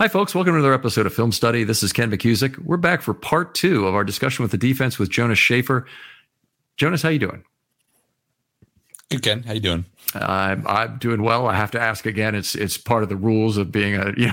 Hi, folks. Welcome to another episode of Film Study. This is Ken McKusick. We're back for part two of our discussion with the defense with Jonas Schaefer. Jonas, how you doing? Good, Ken. How you doing? I'm I'm doing well. I have to ask again. It's it's part of the rules of being a you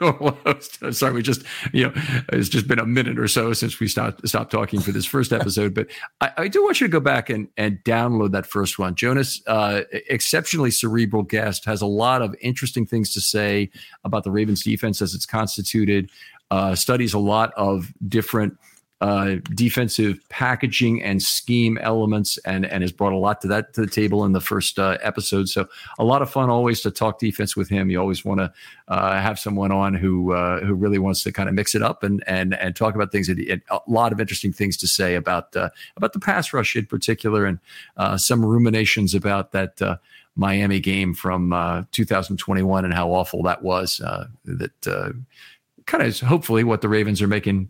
know host. Sorry, we just you know it's just been a minute or so since we stopped stopped talking for this first episode. but I, I do want you to go back and and download that first one. Jonas, uh, exceptionally cerebral guest, has a lot of interesting things to say about the Ravens defense as it's constituted. Uh, studies a lot of different uh, defensive packaging and scheme elements, and and has brought a lot to that to the table in the first uh, episode. So a lot of fun always to talk defense with him. You always want to uh, have someone on who uh, who really wants to kind of mix it up and and and talk about things. And a lot of interesting things to say about uh, about the pass rush in particular, and uh, some ruminations about that. Miami game from 2021 and how awful that was. that kind of hopefully what the Ravens are making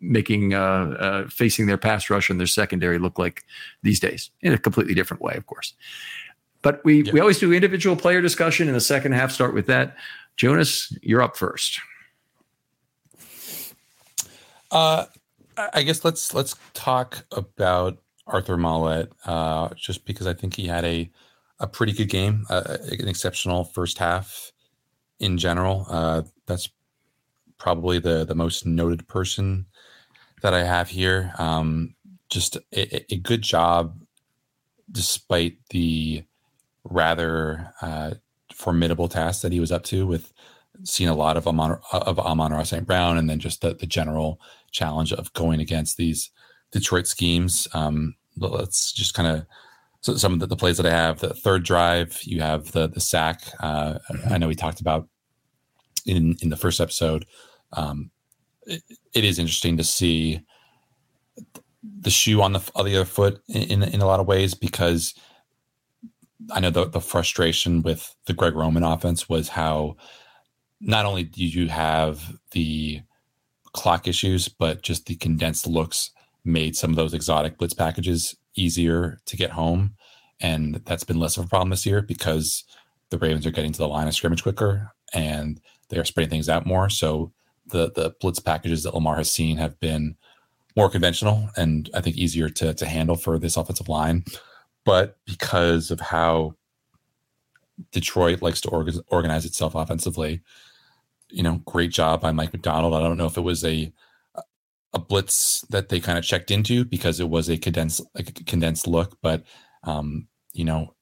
making uh, uh, facing their pass rush and their secondary look like these days in a completely different way, of course. But we we always do individual player discussion in the second half. Start with that. Jonas, you're up first. Uh, I guess let's let's talk about Arthur Maulet, uh, just because I think he had a a pretty good game, uh, an exceptional first half in general. Uh, that's probably the the most noted person that I have here. Um, just a, a, good job, despite the rather uh, formidable task that he was up to, with seeing a lot of Amon of Amon-Ra St. Brown, and then just the, the general challenge of going against these Detroit schemes. Um, let's just kind of so some of the, the, plays that I have. The third drive, you have the the sack. Uh, I know we talked about in in the first episode. Um, it, it is interesting to see the shoe on the, other foot in, in a lot of ways because I know the, the frustration with the Greg Roman offense was how not only do you have the clock issues, but just the condensed looks made some of those exotic blitz packages easier to get home. And that's been less of a problem this year because the Ravens are getting to the line of scrimmage quicker and they're spreading things out more. So the the blitz packages that Lamar has seen have been more conventional and I think easier to to handle for this offensive line. But because of how Detroit likes to org- organize itself offensively, you know, great job by Mike Macdonald. I don't know if it was a a blitz that they kind of checked into because it was a condensed a condensed look, but um, you know,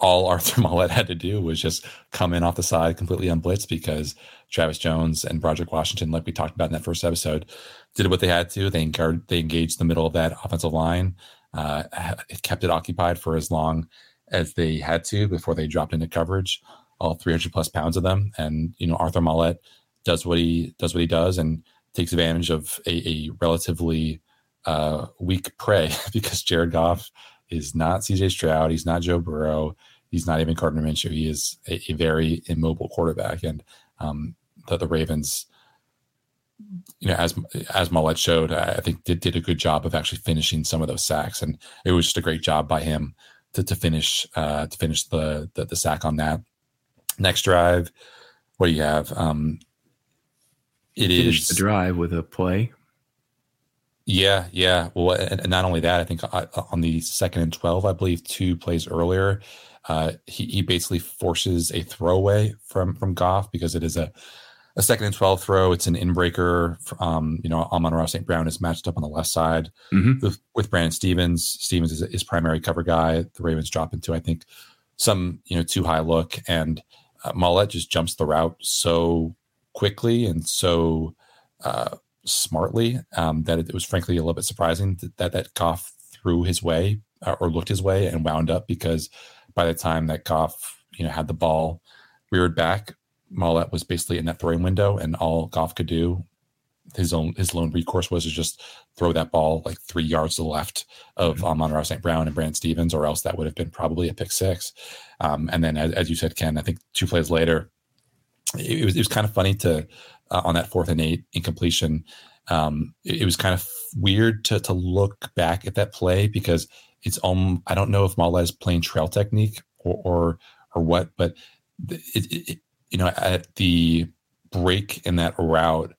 all Arthur Maulet had to do was just come in off the side completely unblitzed because Travis Jones and Broderick Washington, like we talked about in that first episode, did what they had to. They engaged, they engaged the middle of that offensive line, uh, kept it occupied for as long as they had to before they dropped into coverage, all 300 plus pounds of them. And, you know, Arthur Maulet does what he does what he does and takes advantage of a, a relatively uh, weak prey because Jared Goff is not CJ Stroud. He's not Joe Burrow. He's not even Gardner Minshew. He is a, a very immobile quarterback. And um, the, the Ravens, you know, as as Maulet showed, I think did, did a good job of actually finishing some of those sacks. And it was just a great job by him to, to finish uh, to finish the, the, the sack on that. Next drive, what do you have? Um, it finish is the drive with a play yeah, yeah. Well, and, and not only that, I think uh, on the second and twelve, I believe two plays earlier, uh, he he basically forces a throwaway from from Goff because it is a a second and 12 throw. It's an inbreaker. Um, you know, Amon-Ra St. Brown is matched up on the left side mm-hmm. with, with, Brandon Stephens. Stephens is his primary cover guy. The Ravens drop into, I think, some, you know, two high look. And uh, just jumps the route so quickly and so uh, smartly um, that it, was frankly a little bit surprising that that, that Goff threw his way uh, or looked his way and wound up because by the time that Goff you know had the ball reared back, Maulet was basically in that throwing window, and all Goff could do his own his lone recourse was to just throw that ball like three yards to the left of mm-hmm. um, Amon-Ra St. Brown and Brandon Stephens, or else that would have been probably a pick six. Um, and then, as, as, you said, Ken, I think two plays later, it, it was it was kind of funny to uh, on that fourth and eight incompletion. Um, it, it, was kind of weird to to look back at that play because it's um I don't know if Maulet is playing trail technique or or, or what, but it, it, you know at the break in that route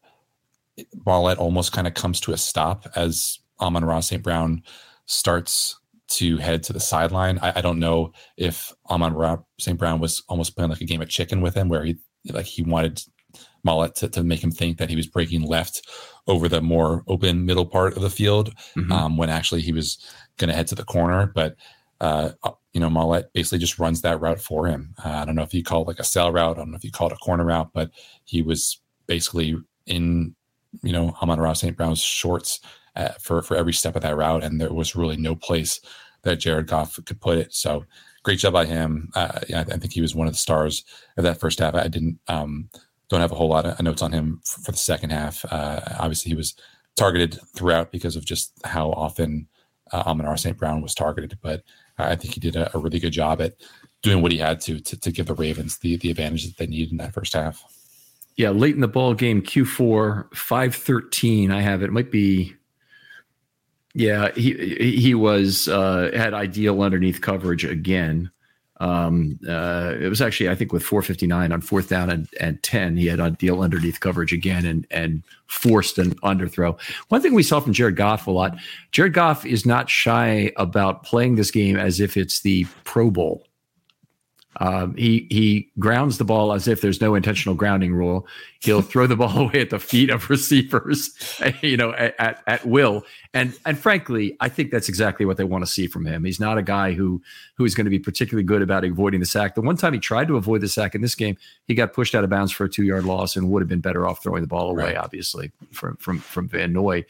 Maulet almost kind of comes to a stop as Amon-Ra St. Brown starts to head to the sideline. I, I don't know if Amon-Ra St. Brown was almost playing like a game of chicken with him, where he like he wanted Maulet to, to make him think that he was breaking left over the more open middle part of the field, mm-hmm. um, when actually he was going to head to the corner. But uh, uh, you know, Maulet basically just runs that route for him. Uh, I don't know if you call it like a sail route. I don't know if you call it a corner route, but he was basically in you know, Amon-Ra St. Brown's shorts uh, for for every step of that route, and there was really no place that Jared Goff could put it. So great job by him. Uh, yeah, I think he was one of the stars of that first half. I didn't um, don't have a whole lot of notes on him for, for the second half. Uh, obviously, he was targeted throughout because of just how often uh, St. Brown was targeted, but I think he did a, a, really good job at doing what he had to, to to give the Ravens the the advantage that they needed in that first half. Yeah, late in the ball game, Q4, 513. I have it. it might be yeah, he he was uh, had ideal underneath coverage again. Um, uh, it was actually I think with 459 on fourth down and, and 10, he had a deal underneath coverage again and and forced an underthrow. One thing we saw from Jared Goff a lot, Jared Goff is not shy about playing this game as if it's the Pro Bowl. Um, he he grounds the ball as if there's no intentional grounding rule. He'll throw the ball away at the feet of receivers, you know, at, at will. And and frankly, I think that's exactly what they want to see from him. He's not a guy who who is going to be particularly good about avoiding the sack. The one time he tried to avoid the sack in this game, he got pushed out of bounds for a two yard loss and would have been better off throwing the ball away, right. obviously from from from Van Noy.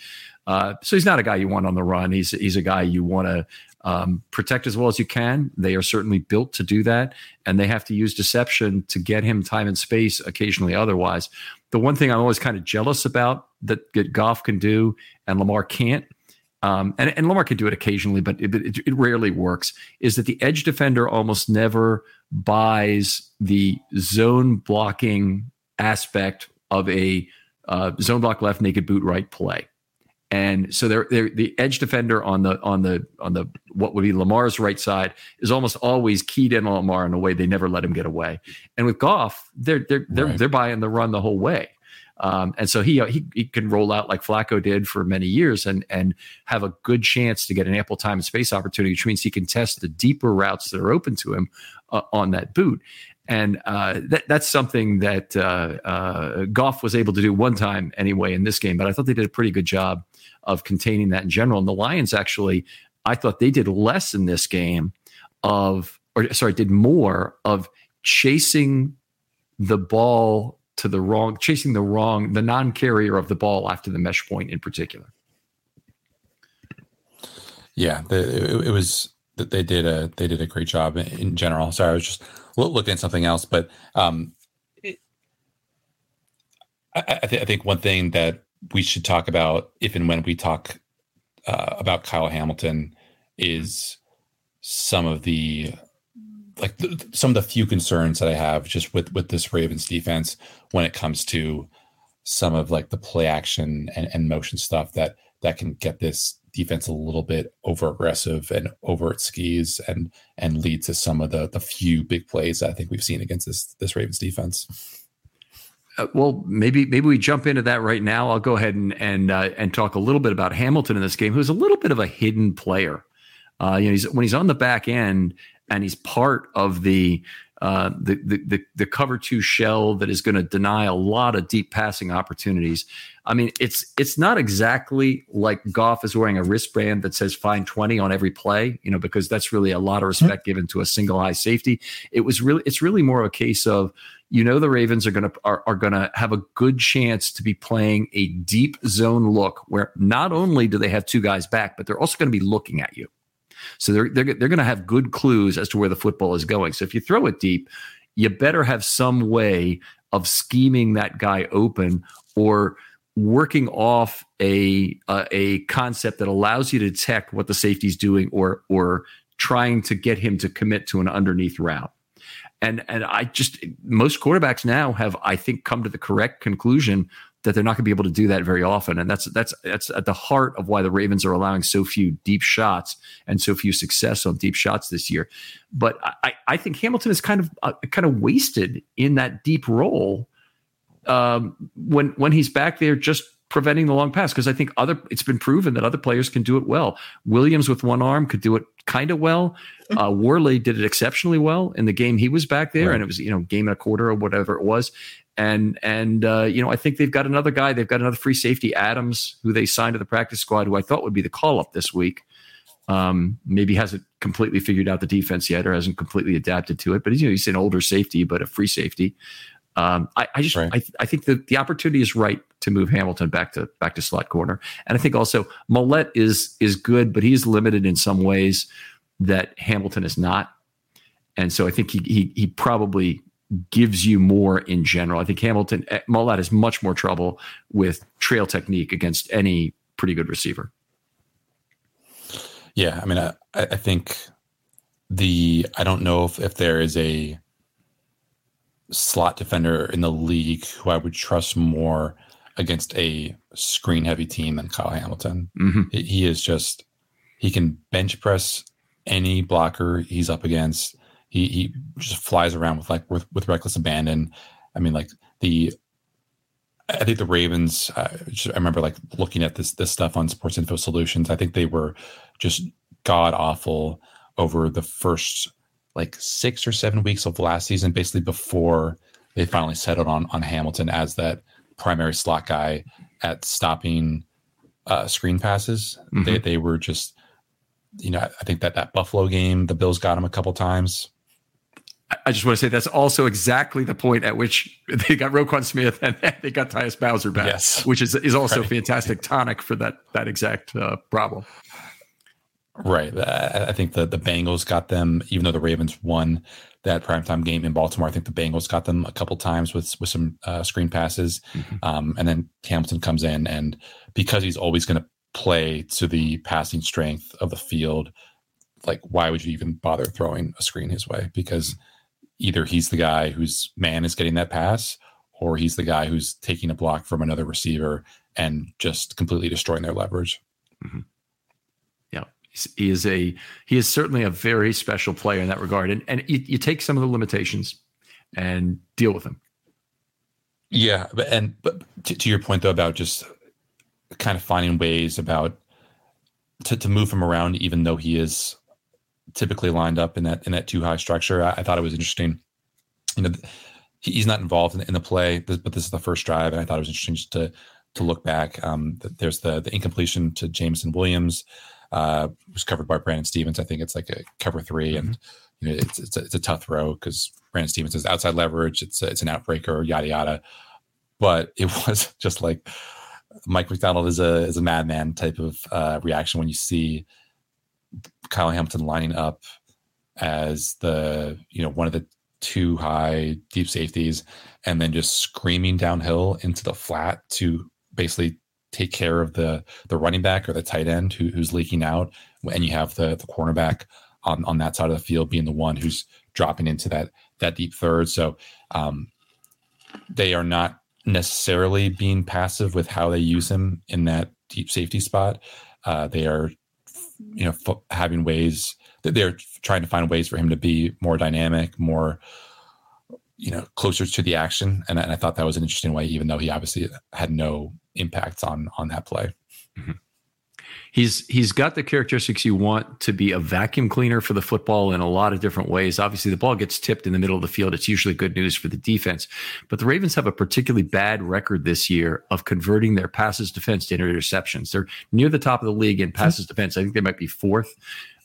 Uh, so he's not a guy you want on the run. He's he's a guy you want to um, protect as well as you can. They are certainly built to do that, and they have to use deception to get him time and space occasionally. Otherwise, the one thing I'm always kind of jealous about that, that Goff can do and Lamar can't. Um, and, and Lamar can do it occasionally, but it, it, it rarely works. Is that the edge defender almost never buys the zone blocking aspect of a uh, zone block left naked boot right play and so they're, they're, the edge defender on the on the on the what would be Lamar's right side is almost always keyed in on Lamar in a way they never let him get away. And with Goff, they're they're they're, right. they're buying the run the whole way. Um, and so he, he he can roll out like Flacco did for many years and and have a good chance to get an ample time and space opportunity, which means he can test the deeper routes that are open to him uh, on that boot. And uh, that, that's something that uh, uh, Goff was able to do one time anyway in this game, but I thought they did a pretty good job of containing that in general. And the Lions actually, I thought they did less in this game of, or sorry, did more of chasing the ball to the wrong, chasing the wrong, the non carrier of the ball after the mesh point in particular. Yeah, it, it, was that they did a they did a great job in general. Sorry, I was just looking at something else, but um, I, I, th- I think one thing that we should talk about if and when we talk uh, about Kyle Hamilton is some of the like the, some of the few concerns that I have just with with this Ravens defense when it comes to some of like the play action and, and motion stuff that that can get this defense a little bit over aggressive and over its skis and and lead to some of the the few big plays that I think we've seen against this this Ravens defense. Uh, well, maybe maybe we jump into that right now. I'll go ahead and and uh, and talk a little bit about Hamilton in this game, who's a little bit of a hidden player. Uh, you know, he's when he's on the back end and he's part of the uh, the, the, the the cover two shell that is going to deny a lot of deep passing opportunities. I mean, it's it's not exactly like Goff is wearing a wristband that says "find 20 on every play, you know, because that's really a lot of respect given to a single high safety. It was really it's really more of a case of you know the Ravens are going to are, are going to have a good chance to be playing a deep zone look where not only do they have two guys back, but they're also going to be looking at you. So they're they're, they're going to have good clues as to where the football is going. So if you throw it deep, you better have some way of scheming that guy open or working off a a concept that allows you to detect what the safety's doing or or trying to get him to commit to an underneath route. And and I just most quarterbacks now have I think come to the correct conclusion that they're not going to be able to do that very often. And that's that's that's at the heart of why the Ravens are allowing so few deep shots and so few success on deep shots this year. But I, I think Hamilton is kind of uh, kind of wasted in that deep role um, when when he's back there just preventing the long pass because I think other it's been proven that other players can do it well. Williams with one arm could do it kind of well. Uh, Worley did it exceptionally well in the game he was back there, right. and it was you know game and a quarter or whatever it was. And and uh, you know I think they've got another guy. They've got another free safety Adams who they signed to the practice squad, who I thought would be the call up this week. Um, maybe hasn't completely figured out the defense yet, or hasn't completely adapted to it. But you know he's an older safety, but a free safety. Um, I, I, just right. I, I think that the opportunity is right to move Hamilton back to back to slot corner, and I think also Maulet is is good, but he's limited in some ways that Hamilton is not, and so I think he he, he probably gives you more in general. I think Hamilton eh, Maulet has much more trouble with trail technique against any pretty good receiver. Yeah, I mean, I, I think the I don't know if if there is a slot defender in the league who I would trust more against a screen heavy team than Kyle Hamilton. Mm-hmm. He is just he can bench press any blocker he's up against. He he just flies around with like with, with reckless abandon. I mean, like the I think the Ravens. Uh, I remember like looking at this this stuff on Sports Info Solutions. I think they were just god awful over the first like six or seven weeks of last season, basically before they finally settled on on Hamilton as that primary slot guy at stopping uh, screen passes. Mm-hmm. They they were just, you know, I think that that Buffalo game, the Bills got him a couple times. I just want to say that's also exactly the point at which they got Roquan Smith and they got Tyus Bowser back, yes. which is is also right. fantastic tonic for that that exact uh, problem. Right. I think the the Bengals got them, even though the Ravens won that primetime game in Baltimore. I think the Bengals got them a couple times with with some uh, screen passes, mm-hmm. um, and then Hamilton comes in, and because he's always going to play to the passing strength of the field, like why would you even bother throwing a screen his way? Because either he's the guy whose man is getting that pass, or he's the guy who's taking a block from another receiver and just completely destroying their leverage. Mm-hmm he is a he is certainly a very special player in that regard. And and you, you take some of the limitations and deal with them. Yeah but and but to, to, your point though about just kind of finding ways about to, to move him around even though he is typically lined up in that in that two high structure i, I thought it was interesting. You know he's not involved in, in, the play but this is the first drive and i thought it was interesting to to look back. Um there's the the incompletion to jameson williams uh, was covered by Brandon Stephens. I think it's like a cover 3 and mm-hmm. you know it's it's a, it's a tough throw because Brandon Stephens is outside leverage. It's a, it's an outbreaker, yada yada. But it was just like Mike Macdonald is a is a madman type of uh, reaction when you see Kyle Hamilton lining up as the you know one of the two high deep safeties and then just screaming downhill into the flat to basically take care of the the running back or the tight end who, who's leaking out, and you have the the cornerback on on that side of the field being the one who's dropping into that that deep third. So um, they are not necessarily being passive with how they use him in that deep safety spot. Uh, they are, you know, f- having ways that they're trying to find ways for him to be more dynamic, more, you know, closer to the action. And, and I thought that was an interesting way, even though he obviously had no impacts on on that play. Mm-hmm. He's he's got the characteristics you want to be a vacuum cleaner for the football in a lot of different ways. Obviously, the ball gets tipped in the middle of the field. It's usually good news for the defense. But the Ravens have a particularly bad record this year of converting their passes defense to interceptions. They're near the top of the league in passes mm-hmm. defense. I think they might be fourth,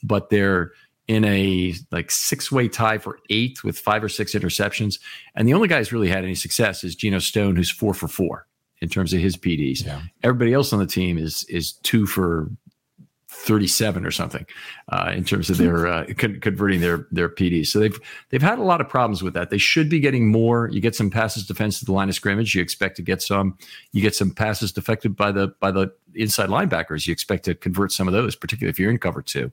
but they're in a like six way tie for eighth with five or six interceptions. And the only guy who's really had any success is Geno Stone, who's four for four in terms of his PDs. Yeah. Everybody else on the team is is two for 37 or something uh, in terms of their uh, con- converting their their PDs. So they've they've had a lot of problems with that. They should be getting more. You get some passes defense to the line of scrimmage. You expect to get some. You get some passes deflected by the by the inside linebackers. You expect to convert some of those, particularly if you're in cover two.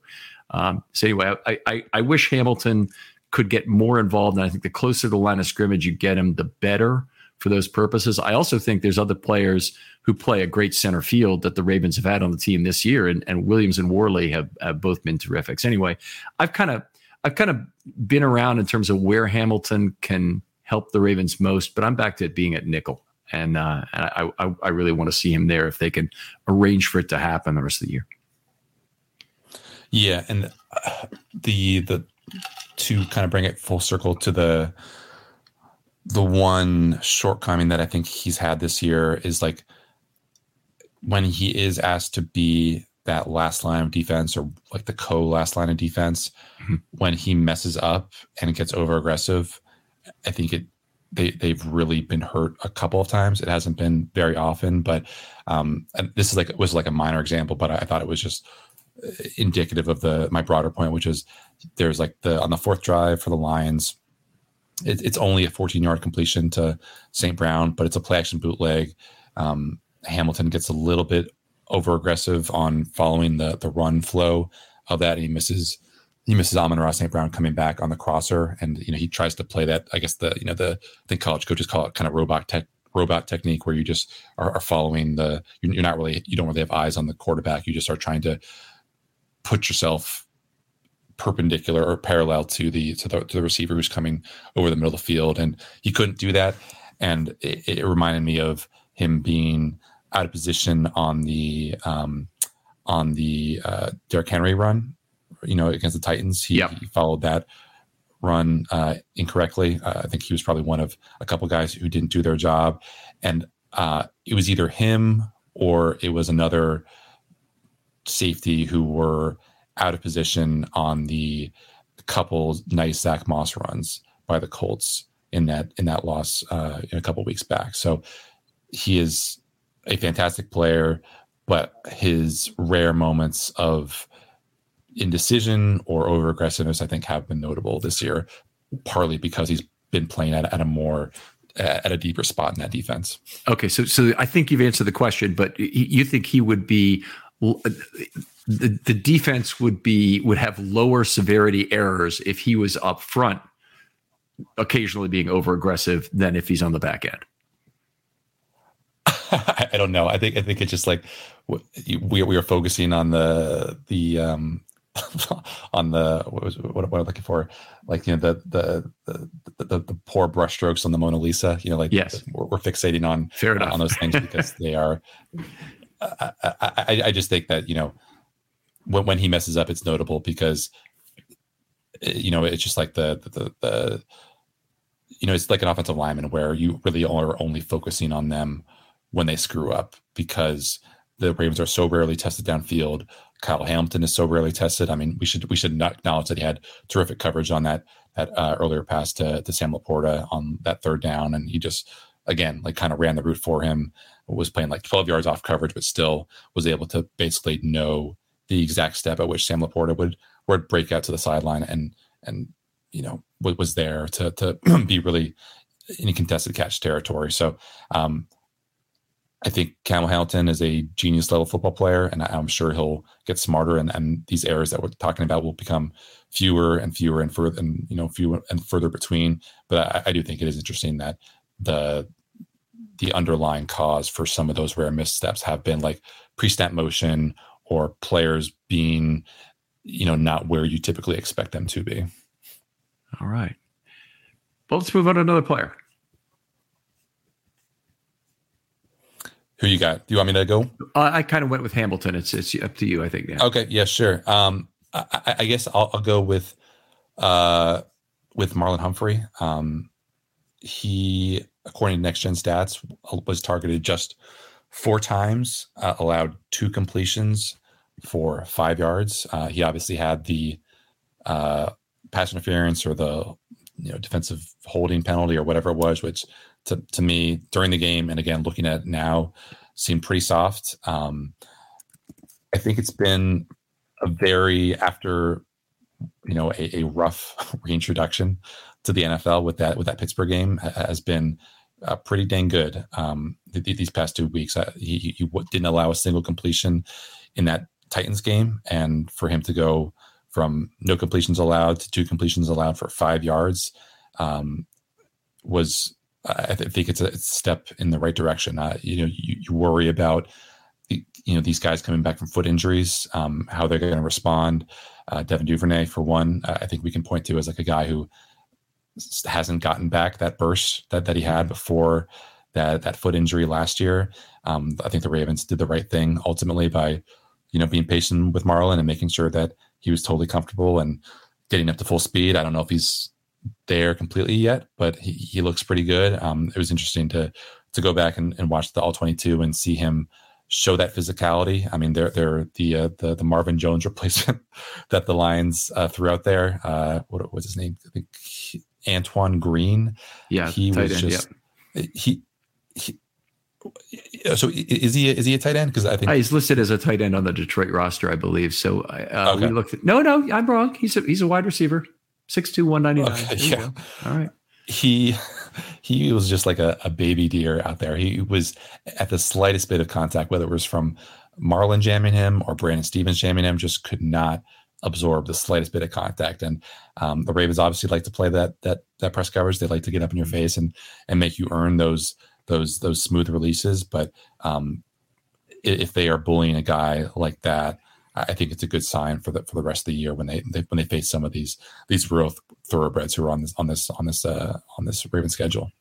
Um, so anyway, I, I I wish Hamilton could get more involved, and I think the closer to the line of scrimmage you get him, the better for those purposes. I also think there's other players who play a great center field that the Ravens have had on the team this year, and, and Williams and Worley have, have both been terrific. So anyway, I've kind of I've kind of been around in terms of where Hamilton can help the Ravens most, but I'm back to it being at nickel, and, uh, and I, I, I really want to see him there if they can arrange for it to happen the rest of the year. Yeah, and uh, the the to kind of bring it full circle to the the one shortcoming that I think he's had this year is like when he is asked to be that last line of defense or like the co last line of defense, mm-hmm. when he messes up and gets over aggressive, I think it they they've really been hurt a couple of times. It hasn't been very often, but um, this is like was like a minor example, but I, I thought it was just indicative of the my broader point, which is there's like the on the fourth drive for the Lions it, it's only a 14 yard completion to St. Brown, but it's a play action bootleg. Um, Hamilton gets a little bit over aggressive on following the the run flow of that. And he misses he misses Amon-Ra St. Brown coming back on the crosser, and you know he tries to play that. I guess the you know the I think college coaches call it kind of robot tech robot technique where you just are, are following the you're not really you don't really have eyes on the quarterback. You just are trying to put yourself perpendicular or parallel to the to the, to the receiver who's coming over the middle of the field, and he couldn't do that. And it, it reminded me of him being out of position on the um, on the uh, Derrick Henry run, you know, against the Titans. He, yep. he followed that run uh, incorrectly. Uh, I think he was probably one of a couple guys who didn't do their job, and uh, it was either him or it was another safety who were out of position on the couple nice Zach Moss runs by the Colts in that in that loss uh, in a couple weeks back. So he is a fantastic player, but his rare moments of indecision or over aggressiveness, I think, have been notable this year, partly because he's been playing at, at a more at a deeper spot in that defense. Okay, so so I think you've answered the question, but you think he would be the, the defense would be would have lower severity errors if he was up front occasionally being over aggressive than if he's on the back end I don't know. I think I think it's just like we we are focusing on the the um on the what was what, what I'm looking for like you know the the the the, the poor brushstrokes on the Mona Lisa. You know, like yes, we're, we're fixating on Fair enough. on those things because they are. I, I, I just think that you know when, when he messes up, it's notable because you know it's just like the, the the, you know it's like an offensive lineman where you really are only focusing on them when they screw up because the Ravens are so rarely tested downfield. Kyle Hamilton is so rarely tested. I mean, we should we should not acknowledge that he had terrific coverage on that that uh, earlier pass to to Sam LaPorta on that third down, and he just again like kind of ran the route for him. Was playing like 12 yards off coverage, but still was able to basically know the exact step at which Sam LaPorta would would break out to the sideline and and you know was there to to be really in contested catch territory. So um, I think Camel Hamilton is a genius level football player, and I'm sure he'll get smarter. And, and these errors that we're talking about will become fewer and fewer and further, and you know, fewer and further between. But I, I do think it is interesting that the the underlying cause for some of those rare missteps have been like pre-snap motion or players being, you know, not where you typically expect them to be. All right. Well, let's move on to another player. Who you got? Do you want me to go? Uh, I kind of went with Hamilton. It's it's up to you. I think. Okay. Yeah. Sure. Um, I, I guess I'll, I'll, go with, uh, with Marlon Humphrey. Um, he, according to Next Gen Stats, was targeted just four times, uh, allowed two completions for five yards. Uh, he obviously had the uh, pass interference or the you know defensive holding penalty or whatever it was, which to to me during the game and again looking at now seemed pretty soft. Um, I think it's been a very after you know a, a rough reintroduction to the NFL with that with that Pittsburgh game has been uh, pretty dang good um, th- these past two weeks. Uh, he, he, didn't allow a single completion in that Titans game, and for him to go from no completions allowed to two completions allowed for five yards um, was I think it's a step in the right direction. Uh, you know, you, you, worry about you know these guys coming back from foot injuries, um, how they're going to respond. Uh, Devin Duvernay, for one, I think we can point to as like a guy who hasn't gotten back that burst that that he had before that that foot injury last year. Um, I think the Ravens did the right thing ultimately by you know being patient with Marlon and making sure that he was totally comfortable and getting up to full speed. I don't know if he's there completely yet, but he, he looks pretty good. Um, it was interesting to to go back and, and watch the all twenty two and see him show that physicality. I mean, they're they're the uh, the the Marvin Jones replacement that the Lions uh, threw out there. Uh, what was his name? I think he, Antoine Green. Yeah, he was end, just yeah. he. he so is he is he a tight end? Because I think uh, he's listed as a tight end on the Detroit roster, I believe. So uh, okay. we looked. At, no, no, I'm wrong. He's a he's a wide receiver. Six two one ninety nine. Okay, yeah. All right. He he was just like a, a baby deer out there. He was at the slightest bit of contact, whether it was from Marlon jamming him or Brandon Stephens jamming him, just could not absorb the slightest bit of contact. And um, the Ravens obviously like to play that that that press coverage. They like to get up in your face and and make you earn those those those smooth releases. But um, if they are bullying a guy like that, I think it's a good sign for the for the rest of the year when they, they when they face some of these these real thoroughbreds who are on this on this on this uh, on this Raven schedule.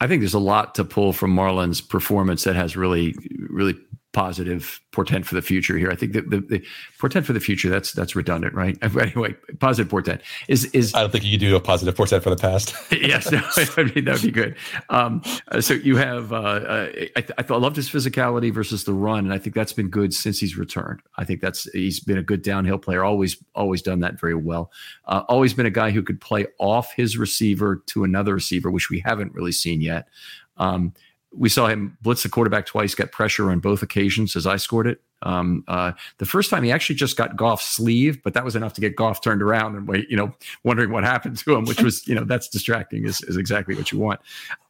I think there's a lot to pull from Marlon's performance that has really really positive portent for the future here. I think that the, the, portent for the future that's that's redundant, right? Anyway, positive portent is is. I don't think you could do a positive portent for the past. yes, no, I mean that would be good. Um, uh, so you have, uh, uh, I, th- I loved his physicality versus the run, and I think that's been good since he's returned. I think that's he's been a good downhill player. Always always done that very well. Uh, always been a guy who could play off his receiver to another receiver, which we haven't really seen yet. Um, we saw him blitz the quarterback twice, get pressure on both occasions as I scored it. Um, uh, the first time he actually just got Goff's sleeve, but that was enough to get Goff turned around and wait, you know, wondering what happened to him, which was, you know, that's distracting is, is exactly what you want.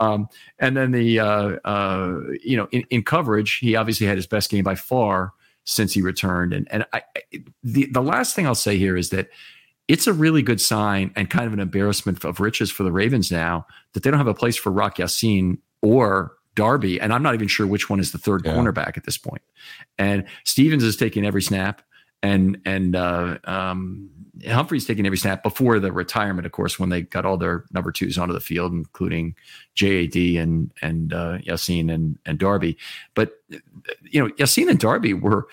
Um, and then the, uh, uh, you know, in, in, coverage, he obviously had his best game by far since he returned. And, and I, the, the last thing I'll say here is that it's a really good sign and kind of an embarrassment of riches for the Ravens now that they don't have a place for Rock Ya-Sin or Darby, and I'm not even sure which one is the third yeah. cornerback at this point. And Stephens is taking every snap, and and uh, um, Humphrey's taking every snap before the retirement, of course, when they got all their number twos onto the field, including JAD and and uh, Ya-Sin and and Darby. But you know, Ya-Sin and Darby were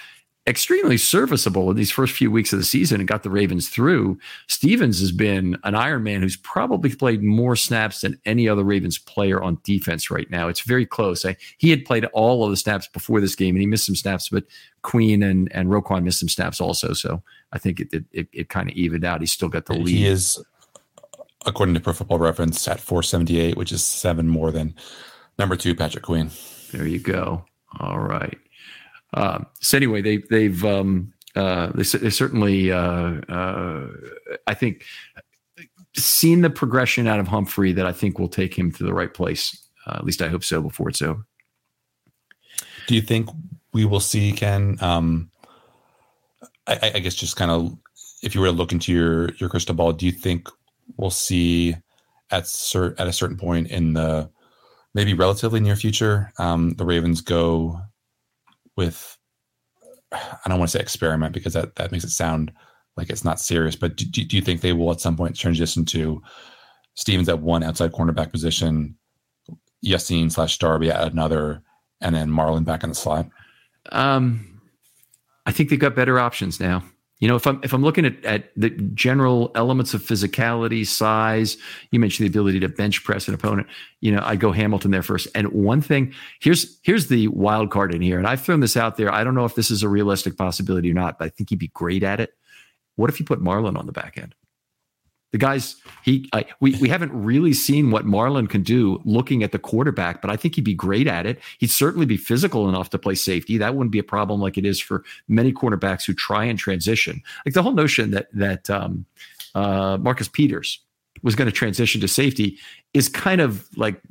extremely serviceable in these first few weeks of the season and got the Ravens through. Stephens has been an Iron Man who's probably played more snaps than any other Ravens player on defense right now. It's very close. I, he had played all of the snaps before this game and he missed some snaps, but Queen and, and Roquan missed some snaps also. So I think it, it, it, it kind of evened out. He's still got the lead. He is, according to Pro Football Reference, at 478, which is seven more than number two, Patrick Queen. There you go. All right. Uh, so anyway, they, they've um, uh, they, certainly uh, uh, I think seen the progression out of Humphrey that I think will take him to the right place. Uh, at least I hope so before it's over. Do you think we will see Ken? Um, I, I guess just kind of if you were to look into your your crystal ball, do you think we'll see at cert, at a certain point in the maybe relatively near future um, the Ravens go with I don't want to say experiment because that that makes it sound like it's not serious. But do, do you think they will at some point transition to Stephens at one outside cornerback position, Ya-Sin slash Darby at another, and then Marlon back in the slot? Um, I think they've got better options now. You know, if I'm if I'm looking at, at the general elements of physicality, size, you mentioned the ability to bench press an opponent. You know, I'd go Hamilton there first. And one thing, here's here's the wild card in here, and I've thrown this out there. I don't know if this is a realistic possibility or not, but I think he'd be great at it. What if you put Marlon on the back end? The guys, he, I, we, we haven't really seen what Marlon can do looking at the quarterback, but I think he'd be great at it. He'd certainly be physical enough to play safety. That wouldn't be a problem like it is for many cornerbacks who try and transition. Like the whole notion that that um, uh, Marcus Peters was going to transition to safety is kind of like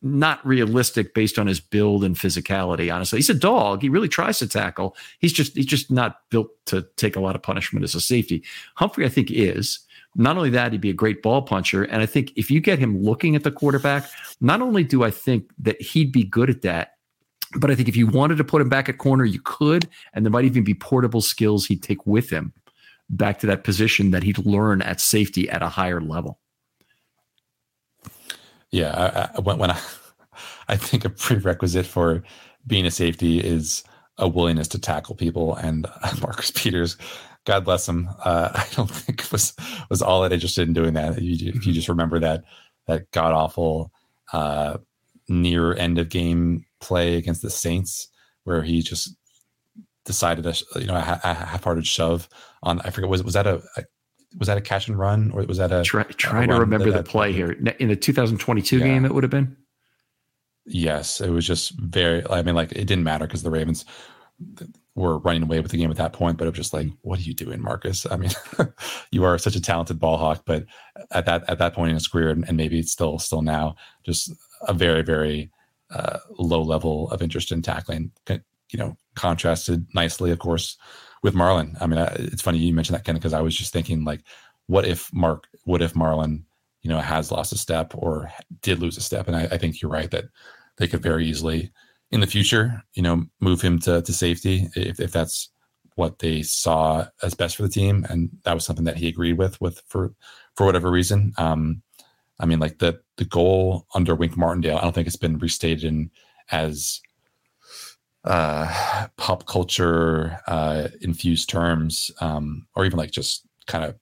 not realistic based on his build and physicality. Honestly, he's a dog. He really tries to tackle. He's just he's just not built to take a lot of punishment as a safety. Humphrey, I think, is. Not only that, he'd be a great ball puncher. And I think if you get him looking at the quarterback, not only do I think that he'd be good at that, but I think if you wanted to put him back at corner, you could. And there might even be portable skills he'd take with him back to that position that he'd learn at safety at a higher level. Yeah, I, I, when, I, I think a prerequisite for being a safety is a willingness to tackle people. And uh, Marcus Peters, God bless him, uh, I don't think was was all that interested in doing that. If you, if you just remember that that god awful uh, near end of game play against the Saints, where he just decided a you know a, a half-hearted shove on I forget was was that a, a was that a catch and run or was that a Try, trying to remember the play here in the 2022 yeah. game it would have been yes it was just very i mean like it didn't matter because the ravens were running away with the game at that point but it was just like what are you doing marcus i mean you are such a talented ball hawk but at that at that point in his career and, and maybe it's still still now just a very very uh, low level of interest in tackling you know contrasted nicely of course with Marlon. I mean, it's funny you mentioned that, Ken, because I was just thinking, like, what if Mark, what if Marlon, you know, has lost a step or did lose a step? And I, I think you're right that they could very easily in the future, you know, move him to, to safety if, if that's what they saw as best for the team. And that was something that he agreed with, with for, for whatever reason. Um, I mean, like the, the goal under Wink Martindale, I don't think it's been restated in as uh, pop culture uh, infused terms, um, or even like just kind of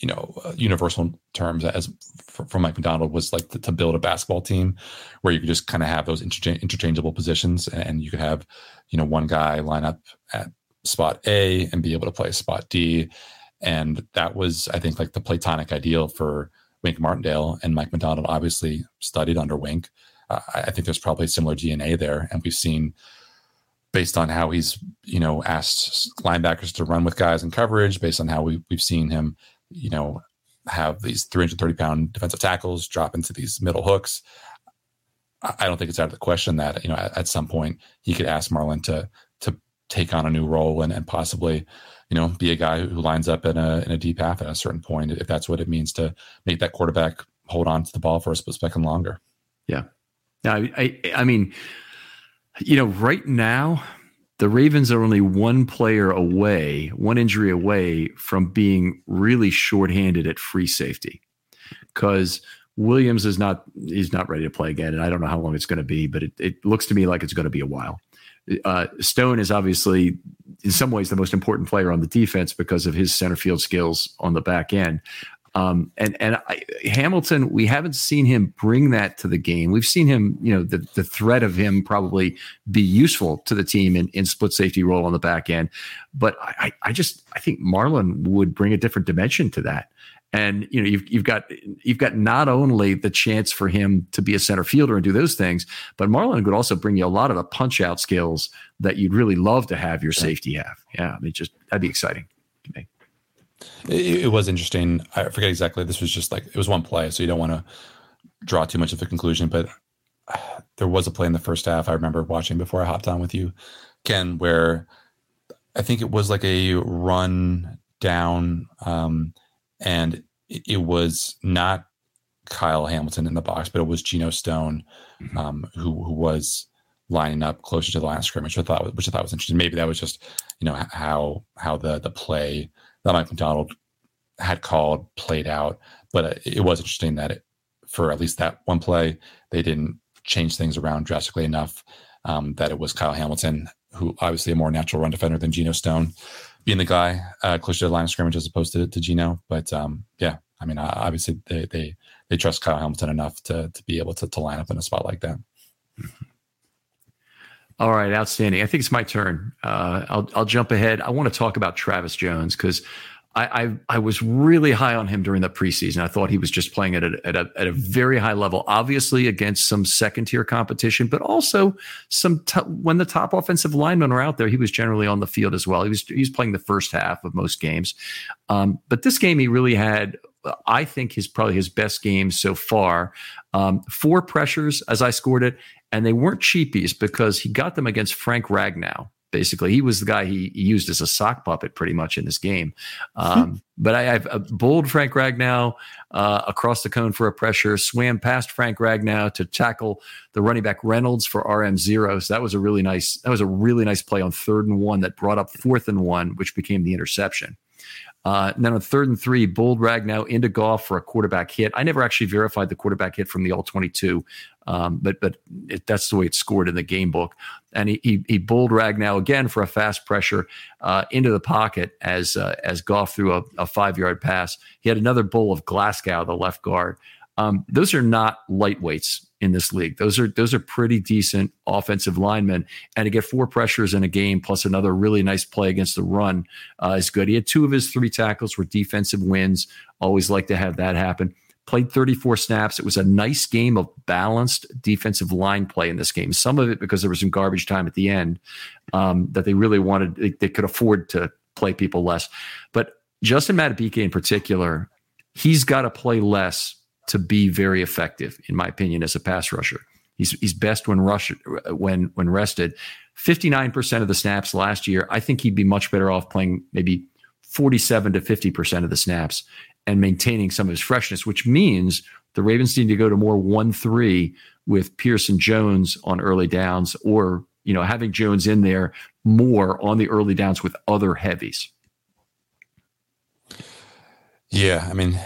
you know uh, universal terms as from Mike Macdonald was like to, to, build a basketball team where you could just kind of have those intercha- interchangeable positions and you could have you know one guy line up at spot A and be able to play spot D. And that was I think like the platonic ideal for Wink Martindale and Mike Macdonald obviously studied under Wink. Uh, I think there's probably similar DNA there, and we've seen based on how he's you know asked linebackers to run with guys in coverage, based on how we we've seen him, you know, have these 330 pound defensive tackles drop into these middle hooks. I don't think it's out of the question that you know at, at some point he could ask Marlon to to take on a new role and, and possibly you know be a guy who lines up in a in a deep half at a certain point if that's what it means to make that quarterback hold on to the ball for a split second longer. Yeah, I, I, I mean, you know, right now, the Ravens are only one player away, one injury away from being really shorthanded at free safety because Williams is not he's not ready to play again, and I don't know how long it's going to be, but it, it looks to me like it's going to be a while. Uh, Stone is obviously in some ways the most important player on the defense because of his center field skills on the back end. Um, and and I, Hamilton, we haven't seen him bring that to the game. We've seen him, you know, the the threat of him probably be useful to the team in, in split safety role on the back end. But I, I just I think Marlon would bring a different dimension to that. And you know, you've you've got you've got not only the chance for him to be a center fielder and do those things, but Marlon could also bring you a lot of the punch out skills that you'd really love to have your safety have. Yeah, I mean, just that'd be exciting. It, it, was interesting. I forget exactly. This was just like it was one play, so you don't want to draw too much of a conclusion. But there was a play in the first half I remember watching before I hopped on with you, Ken, where I think it was like a run down, um, and it, it, was not Kyle Hamilton in the box, but it was Geno Stone, mm-hmm. um, who who was lining up closer to the line of scrimmage, which I thought which I thought was interesting. Maybe that was just you know how how the the play that Mike Macdonald had called played out. But uh, it was interesting that it, for at least that one play, they didn't change things around drastically enough. Um, that it was Kyle Hamilton, who obviously a more natural run defender than Geno Stone, being the guy uh, closer to the line of scrimmage as opposed to, to Geno. But um, yeah, I mean, obviously they they they trust Kyle Hamilton enough to to be able to to line up in a spot like that. All right, outstanding. I think it's my turn. Uh, I'll I'll jump ahead. I want to talk about Travis Jones because I, I, I was really high on him during the preseason. I thought he was just playing at a, at a at a very high level, obviously against some second tier competition, but also some t- when the top offensive linemen are out there, he was generally on the field as well. He was he was playing the first half of most games, um, but this game he really had. I think his probably his best game so far. Um, four pressures as I scored it, and they weren't cheapies because he got them against Frank Ragnow, basically. He was the guy he, he, used as a sock puppet pretty much in this game. Um, but I, have a bold Frank Ragnow uh, across the cone for a pressure, swam past Frank Ragnow to tackle the running back Reynolds for RM zero. So that was a really nice that was a really nice play on third and one that brought up fourth and one, which became the interception. Uh, and then on third and three, bold Ragnow into Goff for a quarterback hit. I never actually verified the quarterback hit from the all 22, um, but but it, that's the way it's scored in the game book. And he he, he bowled Ragnow again for a fast pressure uh, into the pocket as uh, as Goff threw a, a five yard pass. He had another bowl of Glasgow, the left guard. Um, those are not lightweights in this league. Those are those are pretty decent offensive linemen, and to get four pressures in a game plus another really nice play against the run uh, is good. He had two of his three tackles were defensive wins. Always like to have that happen. Played 34 snaps. It was a nice game of balanced defensive line play in this game. Some of it because there was some garbage time at the end um, that they really wanted. They, they could afford to play people less, but Justin Madubuike in particular, he's got to play less to be very effective, in my opinion, as a pass rusher. He's he's best when rush when when rested. Fifty nine percent of the snaps last year. I think he'd be much better off playing maybe forty seven to fifty percent of the snaps and maintaining some of his freshness, which means the Ravens need to go to more one three with Pearson Jones on early downs, or you know having Jones in there more on the early downs with other heavies. Yeah, I mean,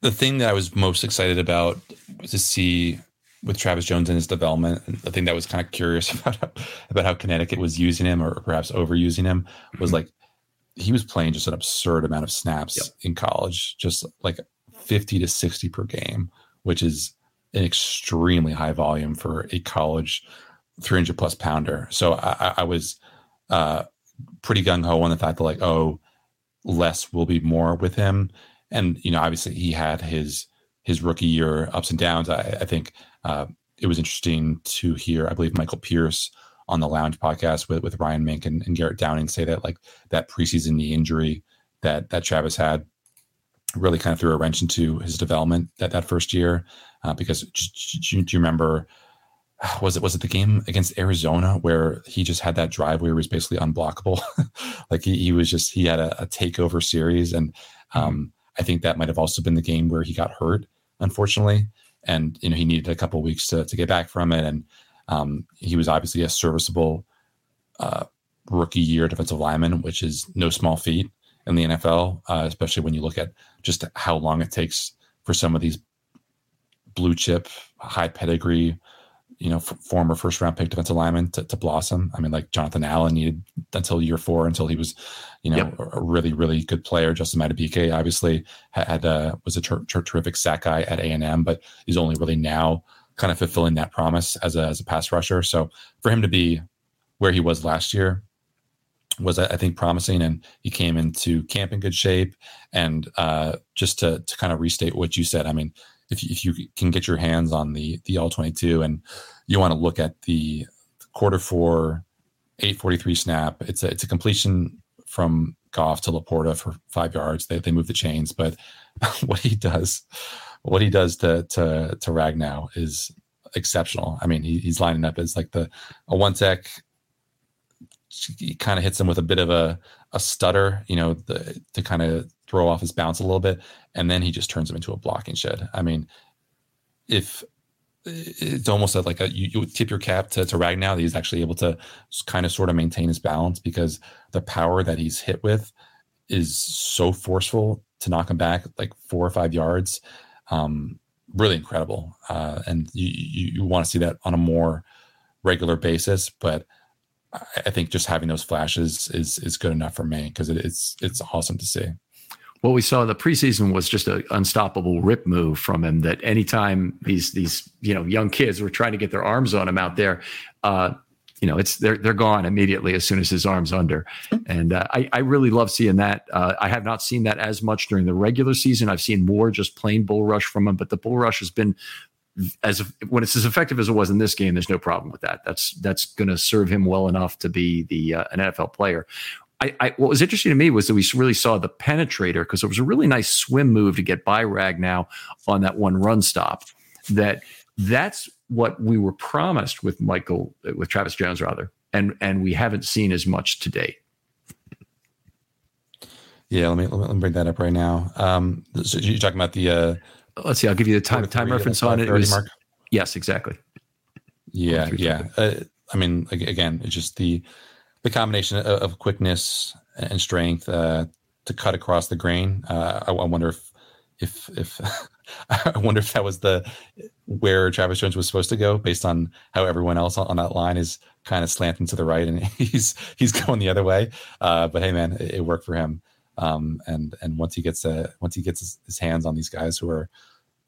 the thing that I was most excited about to see with Travis Jones and his development, and the thing that was kind of curious about how, about how Connecticut was using him or perhaps overusing him was mm-hmm. like he was playing just an absurd amount of snaps yep. in college, just like 50 to 60 per game, which is an extremely high volume for a college 300 plus pounder. So I, I was uh, pretty gung ho on the fact that like, oh, less will be more with him and you know obviously he had his his rookie year ups and downs. I, I think uh, it was interesting to hear. I believe Michael Pierce on the Lounge podcast with with Ryan Mink and, and Garrett Downing say that like that preseason knee injury that that Travis had really kind of threw a wrench into his development that that first year uh, because do you, do you remember was it was it the game against Arizona where he just had that drive where he was basically unblockable like he, he was just he had a, a takeover series and um, I think that might have also been the game where he got hurt, unfortunately, and you know he needed a couple weeks to to get back from it. And um, he was obviously a serviceable uh, rookie year defensive lineman, which is no small feat in the NFL, uh, especially when you look at just how long it takes for some of these blue chip, high pedigree you know, f- former first round pick defensive lineman to, to blossom. I mean, like Jonathan Allen needed until year four until he was, you know, yep. a, a, really, really good player. Justin Madubuike obviously had, uh, was a ter- ter- terrific sack guy at A and M, but he's only really now kind of fulfilling that promise as a, as a pass rusher. So for him to be where he was last year was, I think, promising. And he came into camp in good shape. And uh, just to, to kind of restate what you said, I mean, if you, if you can get your hands on the the all 22 and you want to look at the quarter four 843 snap it's a it's a completion from Goff to LaPorta for five yards. They, they move the chains but what he does what he does to to to Ragnow is exceptional. I mean he, he's lining up as like the a one tech he kind of hits him with a bit of a a stutter you know the, to kind of throw off his bounce a little bit, and then he just turns him into a blocking shed. I mean, if it's almost like a you, you tip your cap to, to Ragnow that he's actually able to kind of sort of maintain his balance because the power that he's hit with is so forceful to knock him back like four or five yards. Um, really incredible. Uh, and you, you, you want to see that on a more regular basis, but I think just having those flashes is is good enough for me because it, it's it's awesome to see what we saw in the preseason was just an unstoppable rip move from him. That anytime these these you know young kids were trying to get their arms on him out there, uh, you know, it's they're they're gone immediately as soon as his arm's under, and uh, I I really love seeing that. Uh, I have not seen that as much during the regular season. I've seen more just plain bull rush from him, but the bull rush has been as when it's as effective as it was in this game. There's no problem with that. That's that's going to serve him well enough to be the uh, an NFL player. I, I, what was interesting to me was that we really saw the penetrator because it was a really nice swim move to get by Ragnow on that one run stop. That that's what we were promised with Michael, with Travis Jones rather, and and we haven't seen as much to date. Yeah, let me let me bring that up right now. Um, so you're talking about the. Uh, Let's see. I'll give you the time time reference on it. it was? Yes, exactly. Yeah, yeah. Uh, I mean, again, it's just the the combination of, of quickness and strength uh, to cut across the grain. Uh, I, I, wonder if if if I wonder if that was the where Travis Jones was supposed to go based on how everyone else on, that line is kind of slanting to the right and he's he's going the other way. Uh, but hey, man, it, it worked for him. Um, and and once he gets uh, once he gets his, his hands on these guys who are,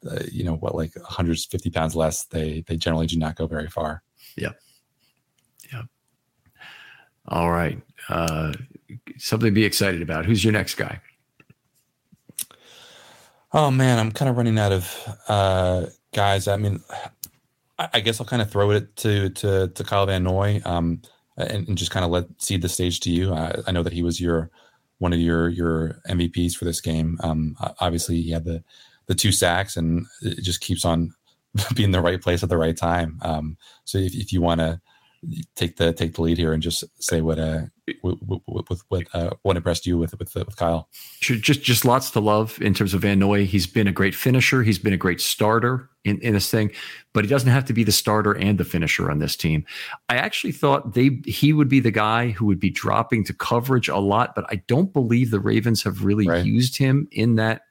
uh, you know, what like 150 pounds less, they they generally do not go very far. Yeah, yeah. All right, uh, something to be excited about. Who's your next guy? Oh man, I'm kind of running out of uh, guys. I mean, I, guess I'll kind of throw it to to to Kyle Van Noy, um, and, and, just kind of let seed the stage to you. I, I, know that he was your one of your your MVPs for this game. Um, obviously, he had the the two sacks, and it just keeps on being the right place at the right time. Um, so if, if you want to take the take the lead here and just say what uh with, with what uh, what impressed you with with, with Kyle. Just just lots to love in terms of Van Noy. He's been a great finisher. He's been a great starter in, in this thing, but he doesn't have to be the starter and the finisher on this team. I actually thought they he would be the guy who would be dropping to coverage a lot, but I don't believe the Ravens have really right. used him in that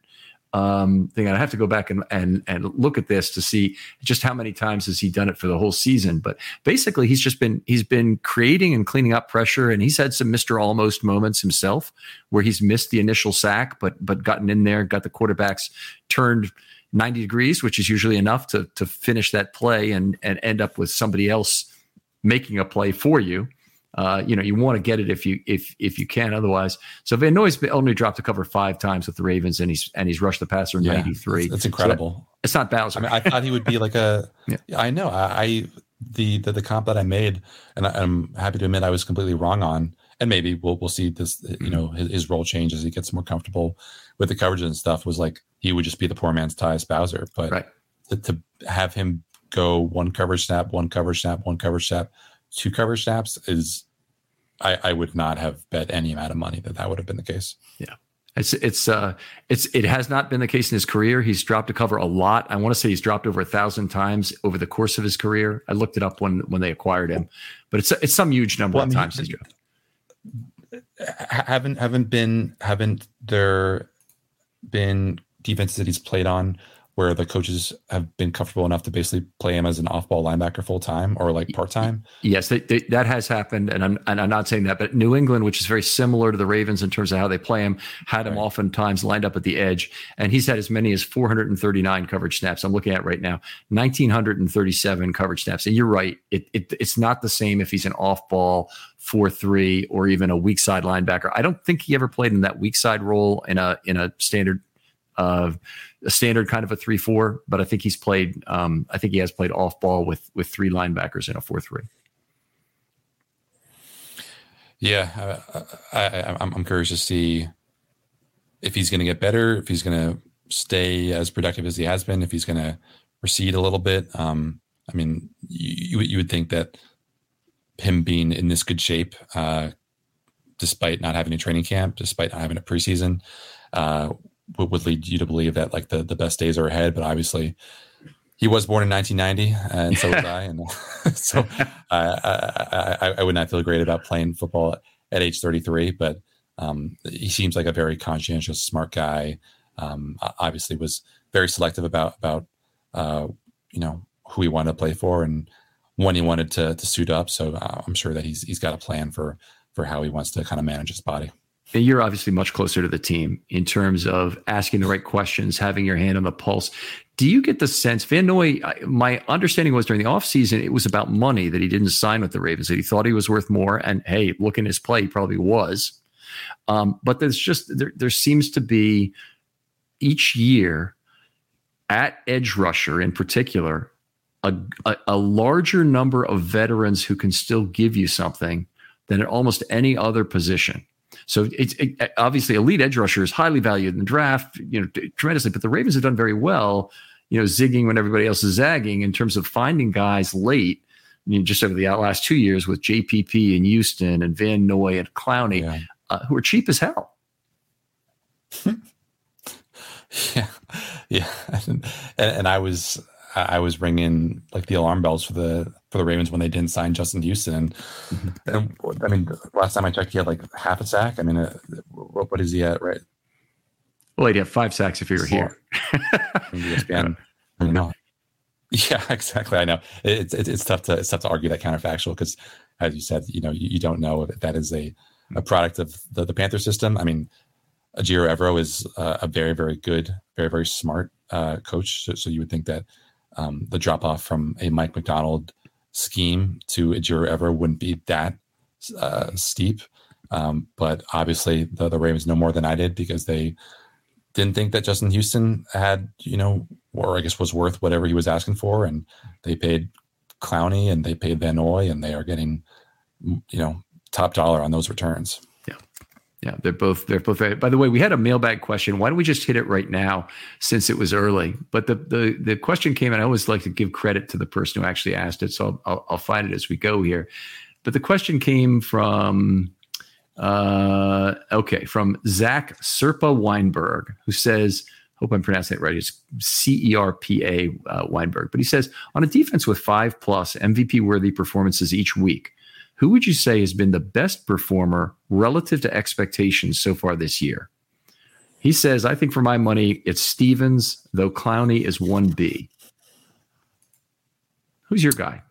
um, thing. I have to go back and, and and look at this to see just how many times has he done it for the whole season. But basically, he's just been he's been creating and cleaning up pressure, and he's had some Mister Almost moments himself where he's missed the initial sack, but but gotten in there, got the quarterbacks turned. 90 degrees, which is usually enough to to finish that play and and end up with somebody else making a play for you. Uh, you know, you want to get it if you if if you can. Otherwise, so Van Noy's only dropped a cover five times with the Ravens, and he's and he's rushed the passer yeah, ninety three. That's, incredible. So that, it's not Bowser. I, mean, I thought he would be like a. yeah. I know. I, I the, the, the comp that I made, and I, am happy to admit I was completely wrong on. And maybe we'll we'll see this. You mm-hmm. know, his, his role change as he gets more comfortable with the coverage and stuff. Was like he would just be the poor man's Tyus Bowser, but right. to, to have him go one coverage snap, one coverage snap, one coverage snap, two cover snaps is I, I would not have bet any amount of money that that would have been the case. Yeah. It's it's uh it's it has not been the case in his career. He's dropped a cover a lot. I want to say he's dropped over a thousand times over the course of his career. I looked it up when when they acquired him, but it's it's some huge number well, of I mean, times he's dropped. Haven't haven't been haven't there been defenses that he's played on where the coaches have been comfortable enough to basically play him as an off-ball linebacker full time or like part time. Yes, they, they, that has happened, and I'm and I'm not saying that, but New England, which is very similar to the Ravens in terms of how they play him, had him right. oftentimes lined up at the edge, and he's had as many as 439 coverage snaps. I'm looking at right now, 1937 coverage snaps, and you're right, it, it it's not the same if he's an off-ball four three or even a weak side linebacker. I don't think he ever played in that weak side role in a in a standard uh, a standard kind of a three four, but I think he's played. Um, I think he has played off ball with with three linebackers in a four three. Yeah, I, am curious to see if he's going to get better, if he's going to stay as productive as he has been, if he's going to recede a little bit. Um, I mean, you you would think that him being in this good shape, uh, despite not having a training camp, despite not having a preseason, uh, would, would lead you to believe that like the, the best days are ahead. But obviously, he was born in 1990, and so was I, and so I, I, I, would not feel great about playing football at age 33. But um, he seems like a very conscientious, smart guy. Um, obviously, was very selective about about uh, you know who he wanted to play for and when he wanted to to suit up. So uh, I'm sure that he's he's got a plan for for how he wants to kind of manage his body you're obviously much closer to the team in terms of asking the right questions, having your hand on the pulse. do you get the sense Van Noy? My understanding was during the offseason, it was about money that he didn't sign with the Ravens. That he thought he was worth more, and hey, look in his play, he probably was. Um, but there's just there there seems to be each year at edge rusher in particular a, a, a larger number of veterans who can still give you something than at almost any other position. So it's it, obviously elite edge rusher is highly valued in the draft, you know, tremendously. But the Ravens have done very well, you know, zigging when everybody else is zagging in terms of finding guys late. I mean, just over the last two years with JPP and Houston and Van Noy and Clowney, yeah. uh, who are cheap as hell. yeah, yeah, and, and I was I was ringing like the alarm bells for the for the Ravens when they didn't sign Justin Houston. And, mm-hmm. I mean, last time I checked, he had like half a sack. I mean, uh, what, what is he at? Right. Well, he'd have five sacks if he were Four. here. ESPN, I know. Yeah, exactly. I know it's, it's it's tough to it's tough to argue that counterfactual because, as you said, you know you, you, don't know if that is a a product of the, the Panther system. I mean, Ejiro Evero is uh, a very very good, very very smart uh, coach. So, so you would think that um, the drop off from a Mike Macdonald scheme to Ejiro Evero wouldn't be that uh, steep. Um, but obviously, the, the Ravens know more than I did because they didn't think that Justin Houston had, you know, or I guess was worth whatever he was asking for. And they paid Clowney and they paid Van Noy, and they are getting, you know, top dollar on those returns. Yeah, they're both they're both. By the way, we had a mailbag question. Why don't we just hit it right now since it was early? But the the the question came, and I always like to give credit to the person who actually asked it. So I'll I'll, I'll find it as we go here. But the question came from uh, okay from Zach Cerpa Weinberg, who says, hope I'm pronouncing it right. It's C E R P A uh, Weinberg, but he says on a defense with five plus MVP worthy performances each week who would you say has been the best performer relative to expectations so far this year? He says, I think for my money, it's Stephens, though Clowney is 1B. Who's your guy?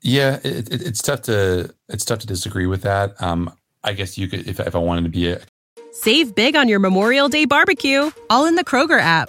Yeah, it, it, it's tough to it's tough to disagree with that. Um, I guess you could if, if I wanted to be a Save big on your Memorial Day barbecue, all in the Kroger app.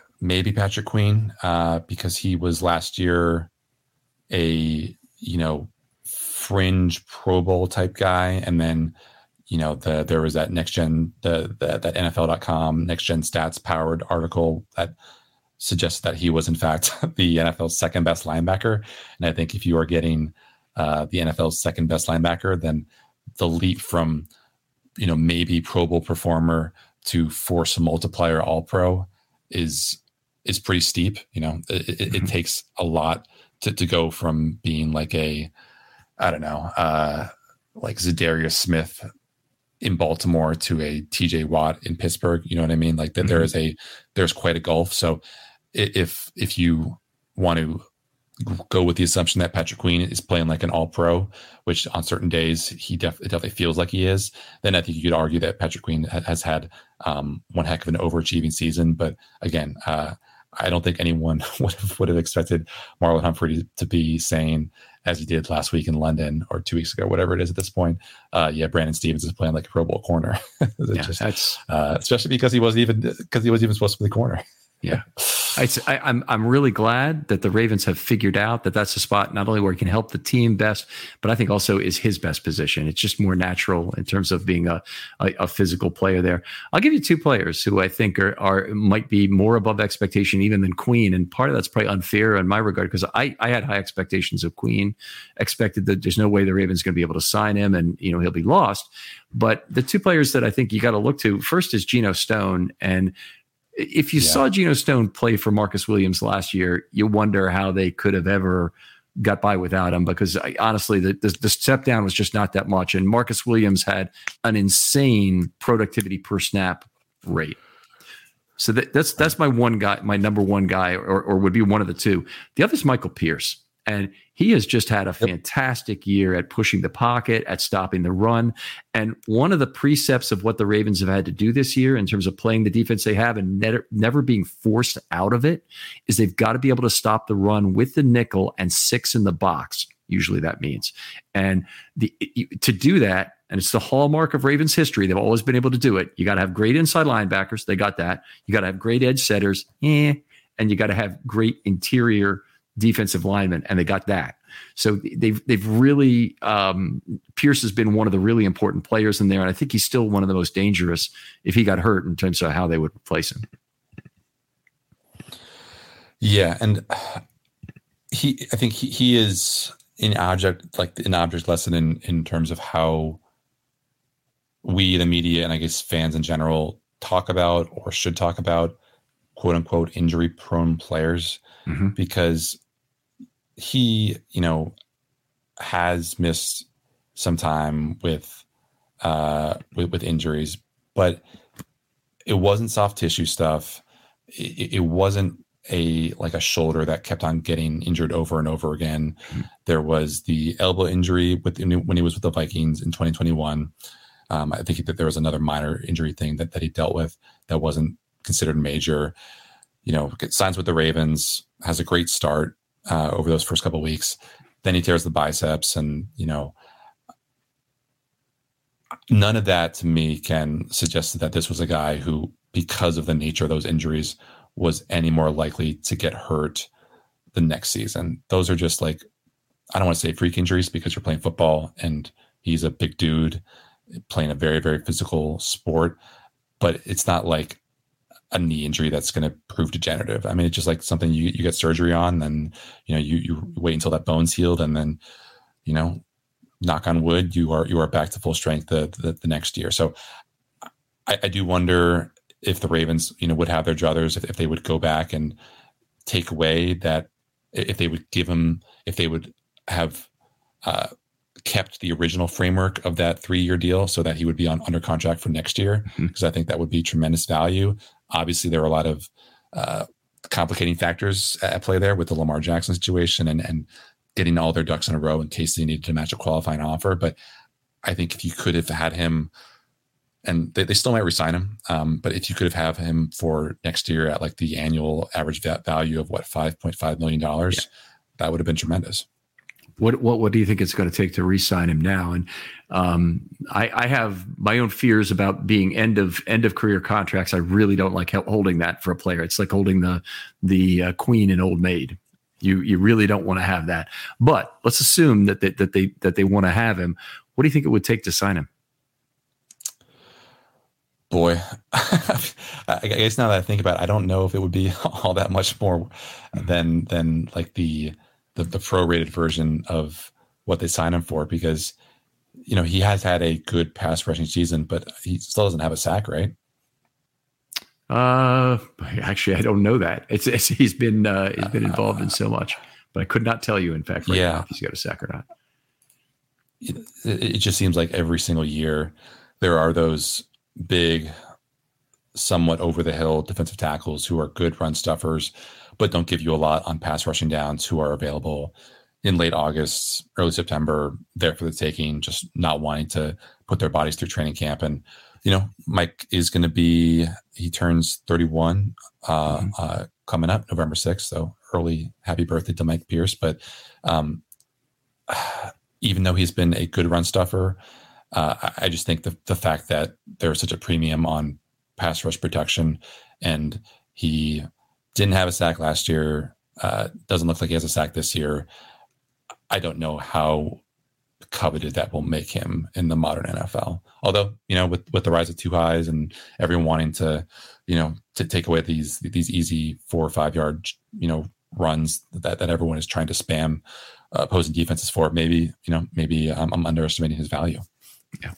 maybe Patrick Queen, uh, because he was last year a you know fringe Pro Bowl type guy, and then you know the there was that next gen the, the that NFL.com next gen stats powered article that suggested that he was in fact the NFL's second best linebacker, and I think if you are getting uh, the NFL's second best linebacker, then the leap from you know maybe Pro Bowl performer to force a multiplier All Pro is is pretty steep. You know, it, it, mm-hmm. it, takes a lot to, to go from being like a, I don't know, uh, like Za'Darius Smith in Baltimore to a TJ Watt in Pittsburgh. You know what I mean? Like that, mm-hmm. there is a, there's quite a gulf. So if, if you want to go with the assumption that Patrick Queen is playing like an all pro, which on certain days he def- definitely feels like he is, then I think you could argue that Patrick Queen ha- has had um, one heck of an overachieving season. But again, uh, I don't think anyone would have, would have expected Marlon Humphrey to be saying, as he did last week in London or two weeks ago, whatever it is at this point. Uh, yeah, Brandon Stephens is playing like a Pro Bowl corner. yeah, just, uh, especially because he wasn't even because he wasn't even supposed to be the corner. Yeah, I, am I'm, I'm really glad that the Ravens have figured out that that's a spot not only where he can help the team best, but I think also is his best position. It's just more natural in terms of being a, a, a physical player there. I'll give you two players who I think are, are might be more above expectation even than Queen, and part of that's probably unfair in my regard because I I had high expectations of Queen, expected that there's no way the Ravens going to be able to sign him, and you know he'll be lost. But the two players that I think you got to look to first is Geno Stone and if you yeah. saw Geno Stone play for Marcus Williams last year, you wonder how they could have ever got by without him because I, honestly, the, the, the step down was just not that much. And Marcus Williams had an insane productivity per snap rate. So that, that's that's my one guy, my number one guy, or or would be one of the two. The other is Michael Pierce. And he has just had a fantastic year at pushing the pocket, at stopping the run. And one of the precepts of what the Ravens have had to do this year in terms of playing the defense they have and never, never being forced out of it is they've got to be able to stop the run with the nickel and six in the box. Usually that means. And the to do that, and it's the hallmark of Ravens history. They've always been able to do it. You got to have great inside linebackers. They got that. You got to have great edge setters. Eh. And you got to have great interior defensive linemen, and they got that. So they've they've really um, Pierce has been one of the really important players in there, and I think he's still one of the most dangerous if he got hurt in terms of how they would replace him. Yeah, and he I think he, he is an object like an object lesson in in terms of how we the media and I guess fans in general talk about or should talk about quote unquote injury prone players mm-hmm. because he, you know, has missed some time with uh with, with injuries, but it wasn't soft tissue stuff. It, it, wasn't a like a shoulder that kept on getting injured over and over again. Mm-hmm. There was the elbow injury with when he was with the Vikings in 2021. Um, I think that there was another minor injury thing that, that he dealt with that wasn't considered major. You know, signs with the Ravens, has a great start, uh, over those first couple weeks. Then he tears the biceps, and you know, none of that to me can suggest that this was a guy who, because of the nature of those injuries, was any more likely to get hurt the next season. Those are just like I don't want to say freak injuries because you're playing football and he's a big dude playing a very very physical sport, but it's not like a knee injury that's going to prove degenerative. I mean, it's just like something you, you get surgery on, then you know you you wait until that bone's healed, and then you know, knock on wood, you are you are back to full strength the the, the next year. So I, I, do wonder if the Ravens you know would have their druthers if, if they would go back and take away that if they would give him if they would have uh, kept the original framework of that three year deal so that he would be on under contract for next year because mm-hmm. I think that would be tremendous value. Obviously, there are a lot of uh, complicating factors at play there with the Lamar Jackson situation and and getting all their ducks in a row in case they needed to match a qualifying offer. But I think if you could have had him, and they, they still might resign him, um, but if you could have had him for next year at like the annual average value of what five point five million dollars, yeah. that would have been tremendous. What what what do you think it's going to take to re-sign him now? And um, I, I, have my own fears about being end of end of career contracts. I really don't like holding that for a player. It's like holding the the uh, queen and Old Maid. You you really don't want to have that. But let's assume that they, that they that they want to have him. What do you think it would take to sign him? Boy, I guess now that I think about it, I don't know if it would be all that much more than than like the the, the prorated version of what they sign him for because you know he has had a good pass rushing season, but he still doesn't have a sack, right? Uh, actually, I don't know that. It's, it's he's been uh, he's been involved uh, in so much, but I could not tell you. In fact, right yeah, if he's got a sack or not. It, it just seems like every single year there are those big, somewhat over the hill defensive tackles who are good run stuffers but don't give you a lot on pass rushing downs who are available in late August, early September, there for the taking, just not wanting to put their bodies through training camp. And, you know, Mike is going to be, he turns 31 uh, mm-hmm. uh, coming up November 6th. So early happy birthday to Mike Pierce. But um, even though he's been a good run stuffer, uh, I just think the, the fact that there's such a premium on pass rush protection and he didn't have a sack last year. Uh, doesn't look like he has a sack this year. I don't know how coveted that will make him in the modern NFL. Although, you know, with with the rise of two highs and everyone wanting to, you know, to take away these these easy four or five yard, you know, runs that that everyone is trying to spam uh, opposing defenses for, maybe you know, maybe I'm, I'm underestimating his value. Yeah,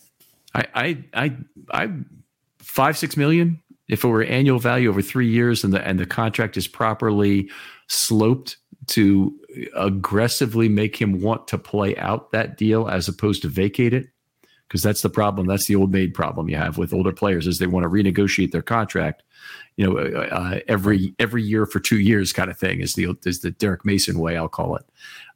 I I I I five six million if it were annual value over three years and the and the contract is properly sloped to aggressively make him want to play out that deal as opposed to vacate it because that's the problem. That's the old maid problem you have with older players is they want to renegotiate their contract, you know, uh, uh, every every year for two years kind of thing is the is the Derrick Mason way I'll call it.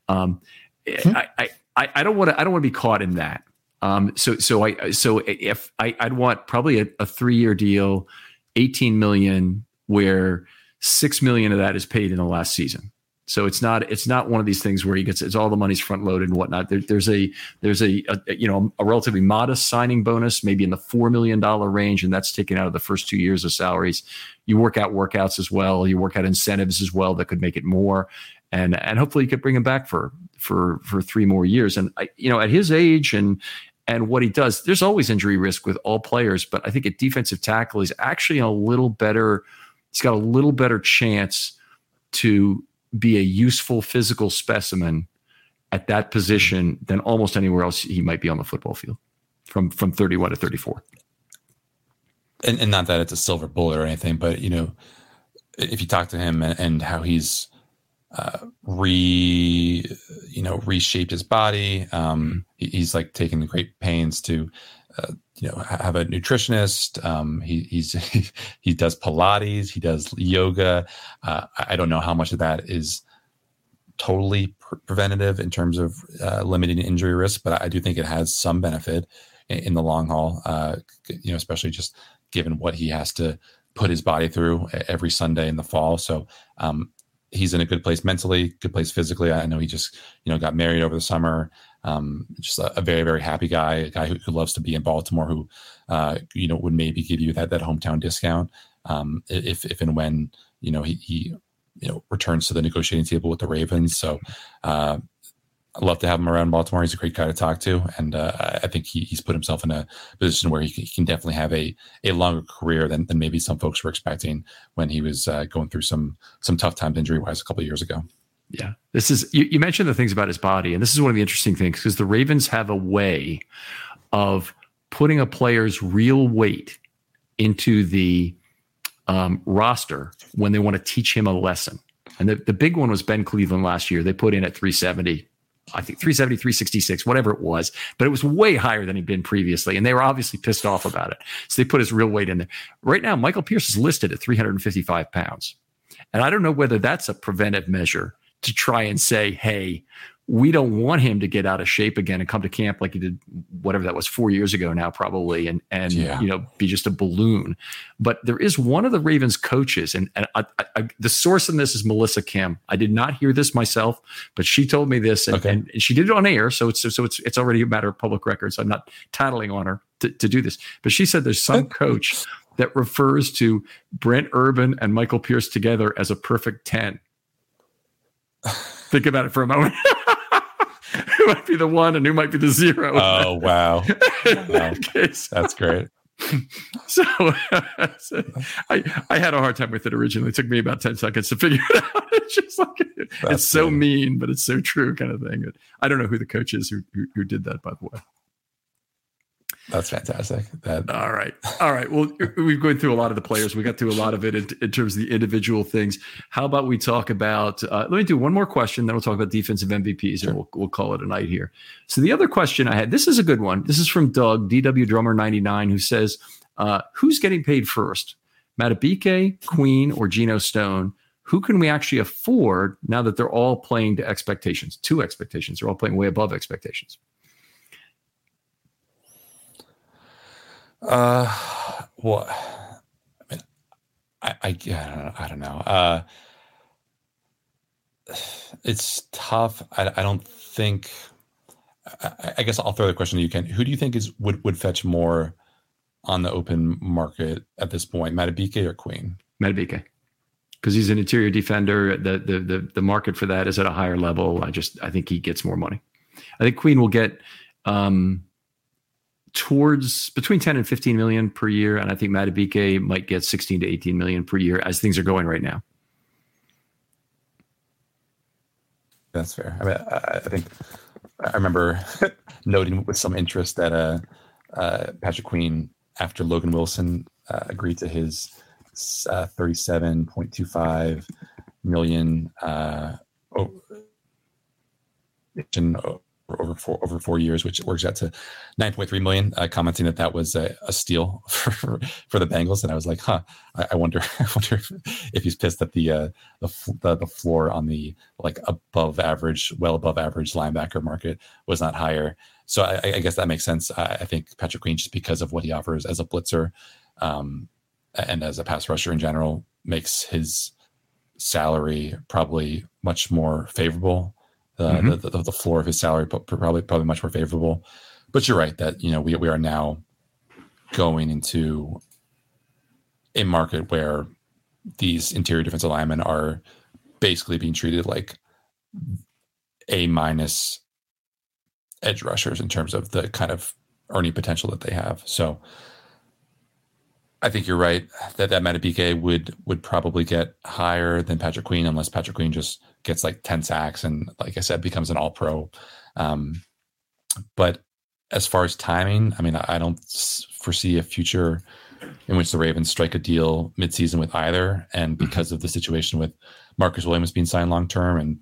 Um, hmm. I, I I don't want to I don't want to be caught in that. Um, so so I so if I I'd want probably a, a three year deal, eighteen million, where six million of that is paid in the last season. So it's not it's not one of these things where he gets it's all the money's front loaded and whatnot. There, there's a there's a, a, you know a relatively modest signing bonus, maybe in the four million dollar range, and that's taken out of the first two years of salaries. You work out workouts as well. You work out incentives as well that could make it more, and and hopefully you could bring him back for for for three more years. And I, you know at his age and and what he does, there's always injury risk with all players, but I think at defensive tackle he's actually a little better. He's got a little better chance to be a useful physical specimen at that position than almost anywhere else he might be on the football field from from 31 to 34 and, and not that it's a silver bullet or anything but you know if you talk to him and, and how he's uh, re you know reshaped his body. Um, he, he's like taking great pains to uh, you know have a nutritionist. Um, he he's he does pilates. He does yoga. Uh, i don't know how much of that is totally pre- preventative in terms of uh, limiting injury risk but i do think it has some benefit in, in the long haul uh, you know especially just given what he has to put his body through every sunday in the fall. So um, he's in a good place mentally good place physically i know he just you know got married over the summer um, just a, a, very very happy guy, a guy who, who loves to be in Baltimore, who uh, you know would maybe give you that that hometown discount um, if if and when you know he, he you know returns to the negotiating table with the Ravens. So uh, I love to have him around Baltimore. He's a great guy to talk to, and uh, I think he, he's put himself in a position where he can, he can, definitely have a a longer career than, than maybe some folks were expecting when he was uh, going through some some tough times injury wise a couple years ago. Yeah. This is, you, you mentioned the things about his body, and this is one of the interesting things because the Ravens have a way of putting a player's real weight into the um, roster when they want to teach him a lesson. And the, the big one was Ben Cleveland last year. They put in at 370, I think 370, 366, whatever it was, but it was way higher than he'd been previously. And they were obviously pissed off about it. So they put his real weight in there. Right now, Michael Pierce is listed at 355 pounds. And I don't know whether that's a preventive measure to try and say, hey, we don't want him to get out of shape again and come to camp like he did whatever that was four years ago now probably and and yeah. you know be just a balloon but there is one of the ravens coaches and, and I, I, the source in this is melissa kim i did not hear this myself but she told me this and, okay. and, she did it on air so it's so it's it's already a matter of public record so i'm not tattling on her to, to do this but she said there's some coach that refers to brent urban and michael pierce together as a perfect 10 Think about it for a moment. who might be the one and who might be the zero? Oh wow! wow. That's great. So, so, I I had a hard time with it originally. It took me about ten seconds to figure it out. It's just like it's so mean, but it's so true, kind of thing. I don't know who the coach is who, who, who did that, by the way. That's fantastic. That all right, all right. Well, we've gone through a lot of the players. We got through a lot of it in, in terms of the individual things. How about we talk about? Uh, let me do one more question, then we'll talk about defensive MVPs, sure. and we'll, we'll call it a night here. So the other question I had, this is a good one. This is from Doug DW Drummer ninety nine, who says, uh, "Who's getting paid first, Madubuike, Queen, or Geno Stone?" Who can we actually afford now that they're all playing to expectations? Two expectations. They're all playing way above expectations. Uh, well, I mean, I, I, I don't know. I don't know. Uh, it's tough. I, I don't think. I, I, guess I'll throw the question to you, Ken. Who do you think is would would fetch more on the open market at this point, Madubuike or Queen? Madubuike, because he's an interior defender. The, the the the market for that is at a higher level. I just I think he gets more money. I think Queen will get. Um, towards between 10 and 15 million per year. And I think Madubuike might get 16 to 18 million per year as things are going right now. That's fair. I mean, I, think I remember noting with some interest that uh, uh, Patrick Queen, after Logan Wilson uh, agreed to his uh, 37.25 million uh, over four over four years, which works out to 9.3 million. Uh, commenting that that was a, a steal for, for the Bengals, and I was like, huh, I, I wonder, I wonder if, if, he's pissed that the, uh, the the the floor on the like above average, well above average linebacker market was not higher. So I, I guess that makes sense. I, I, think Patrick Queen, just because of what he offers as a blitzer, um, and as a pass rusher in general, makes his salary probably much more favorable uh, mm-hmm. the, the, the floor of his salary, but probably probably much more favorable. But you're right that you know we we are now going into a market where these interior defensive linemen are basically being treated like a minus edge rushers in terms of the kind of earning potential that they have. So I think you're right that that Madubuike would would probably get higher than Patrick Queen unless Patrick Queen just gets like 10 sacks and like I said becomes an all pro. Um, but as far as timing, I mean I don't foresee a future in which the Ravens strike a deal midseason with either and mm-hmm. because of the situation with Marcus Williams being signed long term and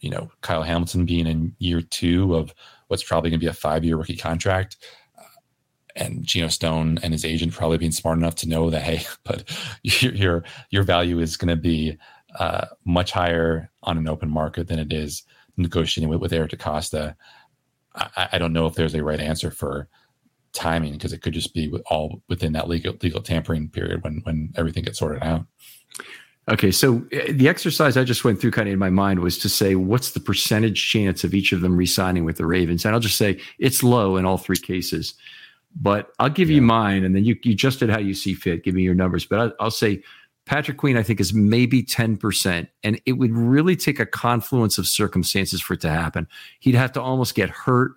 you know Kyle Hamilton being in year 2 of what's probably going to be a 5-year rookie contract, and Geno Stone and his agent probably being smart enough to know that hey, but your your, value is going to be uh, much higher on an open market than it is negotiating with, with Eric DeCosta. I, I don't know if there's a right answer for timing because it could just be all within that legal legal tampering period when when everything gets sorted out. Okay, so uh, the exercise I just went through kind of in my mind was to say what's the percentage chance of each of them re-signing with the Ravens, and I'll just say it's low in all three cases. But I'll give yeah. you mine, and then you you just did how you see fit. Give me your numbers, but I, I'll say Patrick Queen, I think, is maybe 10%. And it would really take a confluence of circumstances for it to happen. He'd have to almost get hurt,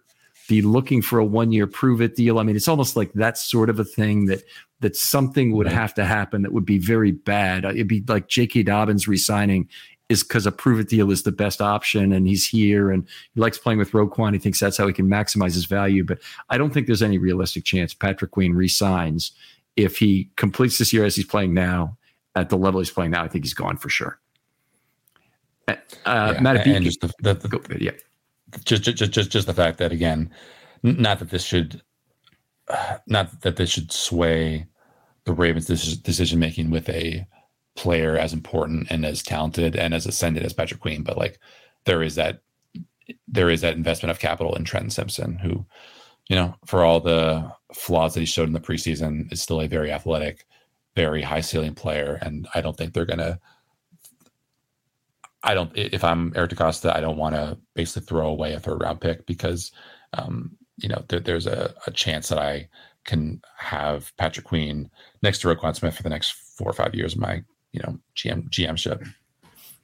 be looking for a one year prove it deal. I mean, it's almost like that sort of a thing that that something would have to happen that would be very bad. It'd be like J.K. Dobbins resigning is because a prove it deal is the best option and he's here and he likes playing with Roquan. He thinks that's how he can maximize his value. But I don't think there's any realistic chance Patrick Queen resigns if he completes this year as he's playing now at the level he's playing now. I think he's gone for sure. Uh, yeah, Matt, and just the, the, the, go, yeah, just, just just just the fact that again, not that this should, uh, not that this should sway the Ravens' decision making with a player as important and as talented and as ascended as Patrick Queen, but like there is that there is that investment of capital in Trenton Simpson, who, you know, for all the flaws that he showed in the preseason, is still a very athletic, very high ceiling player. And I don't think they're gonna I don't if I'm Eric DeCosta, I don't want to basically throw away a third round pick because um, you know, there, there's a, a chance that I can have Patrick Queen next to Roquan Smith for the next four or five years of my you know GM GM ship.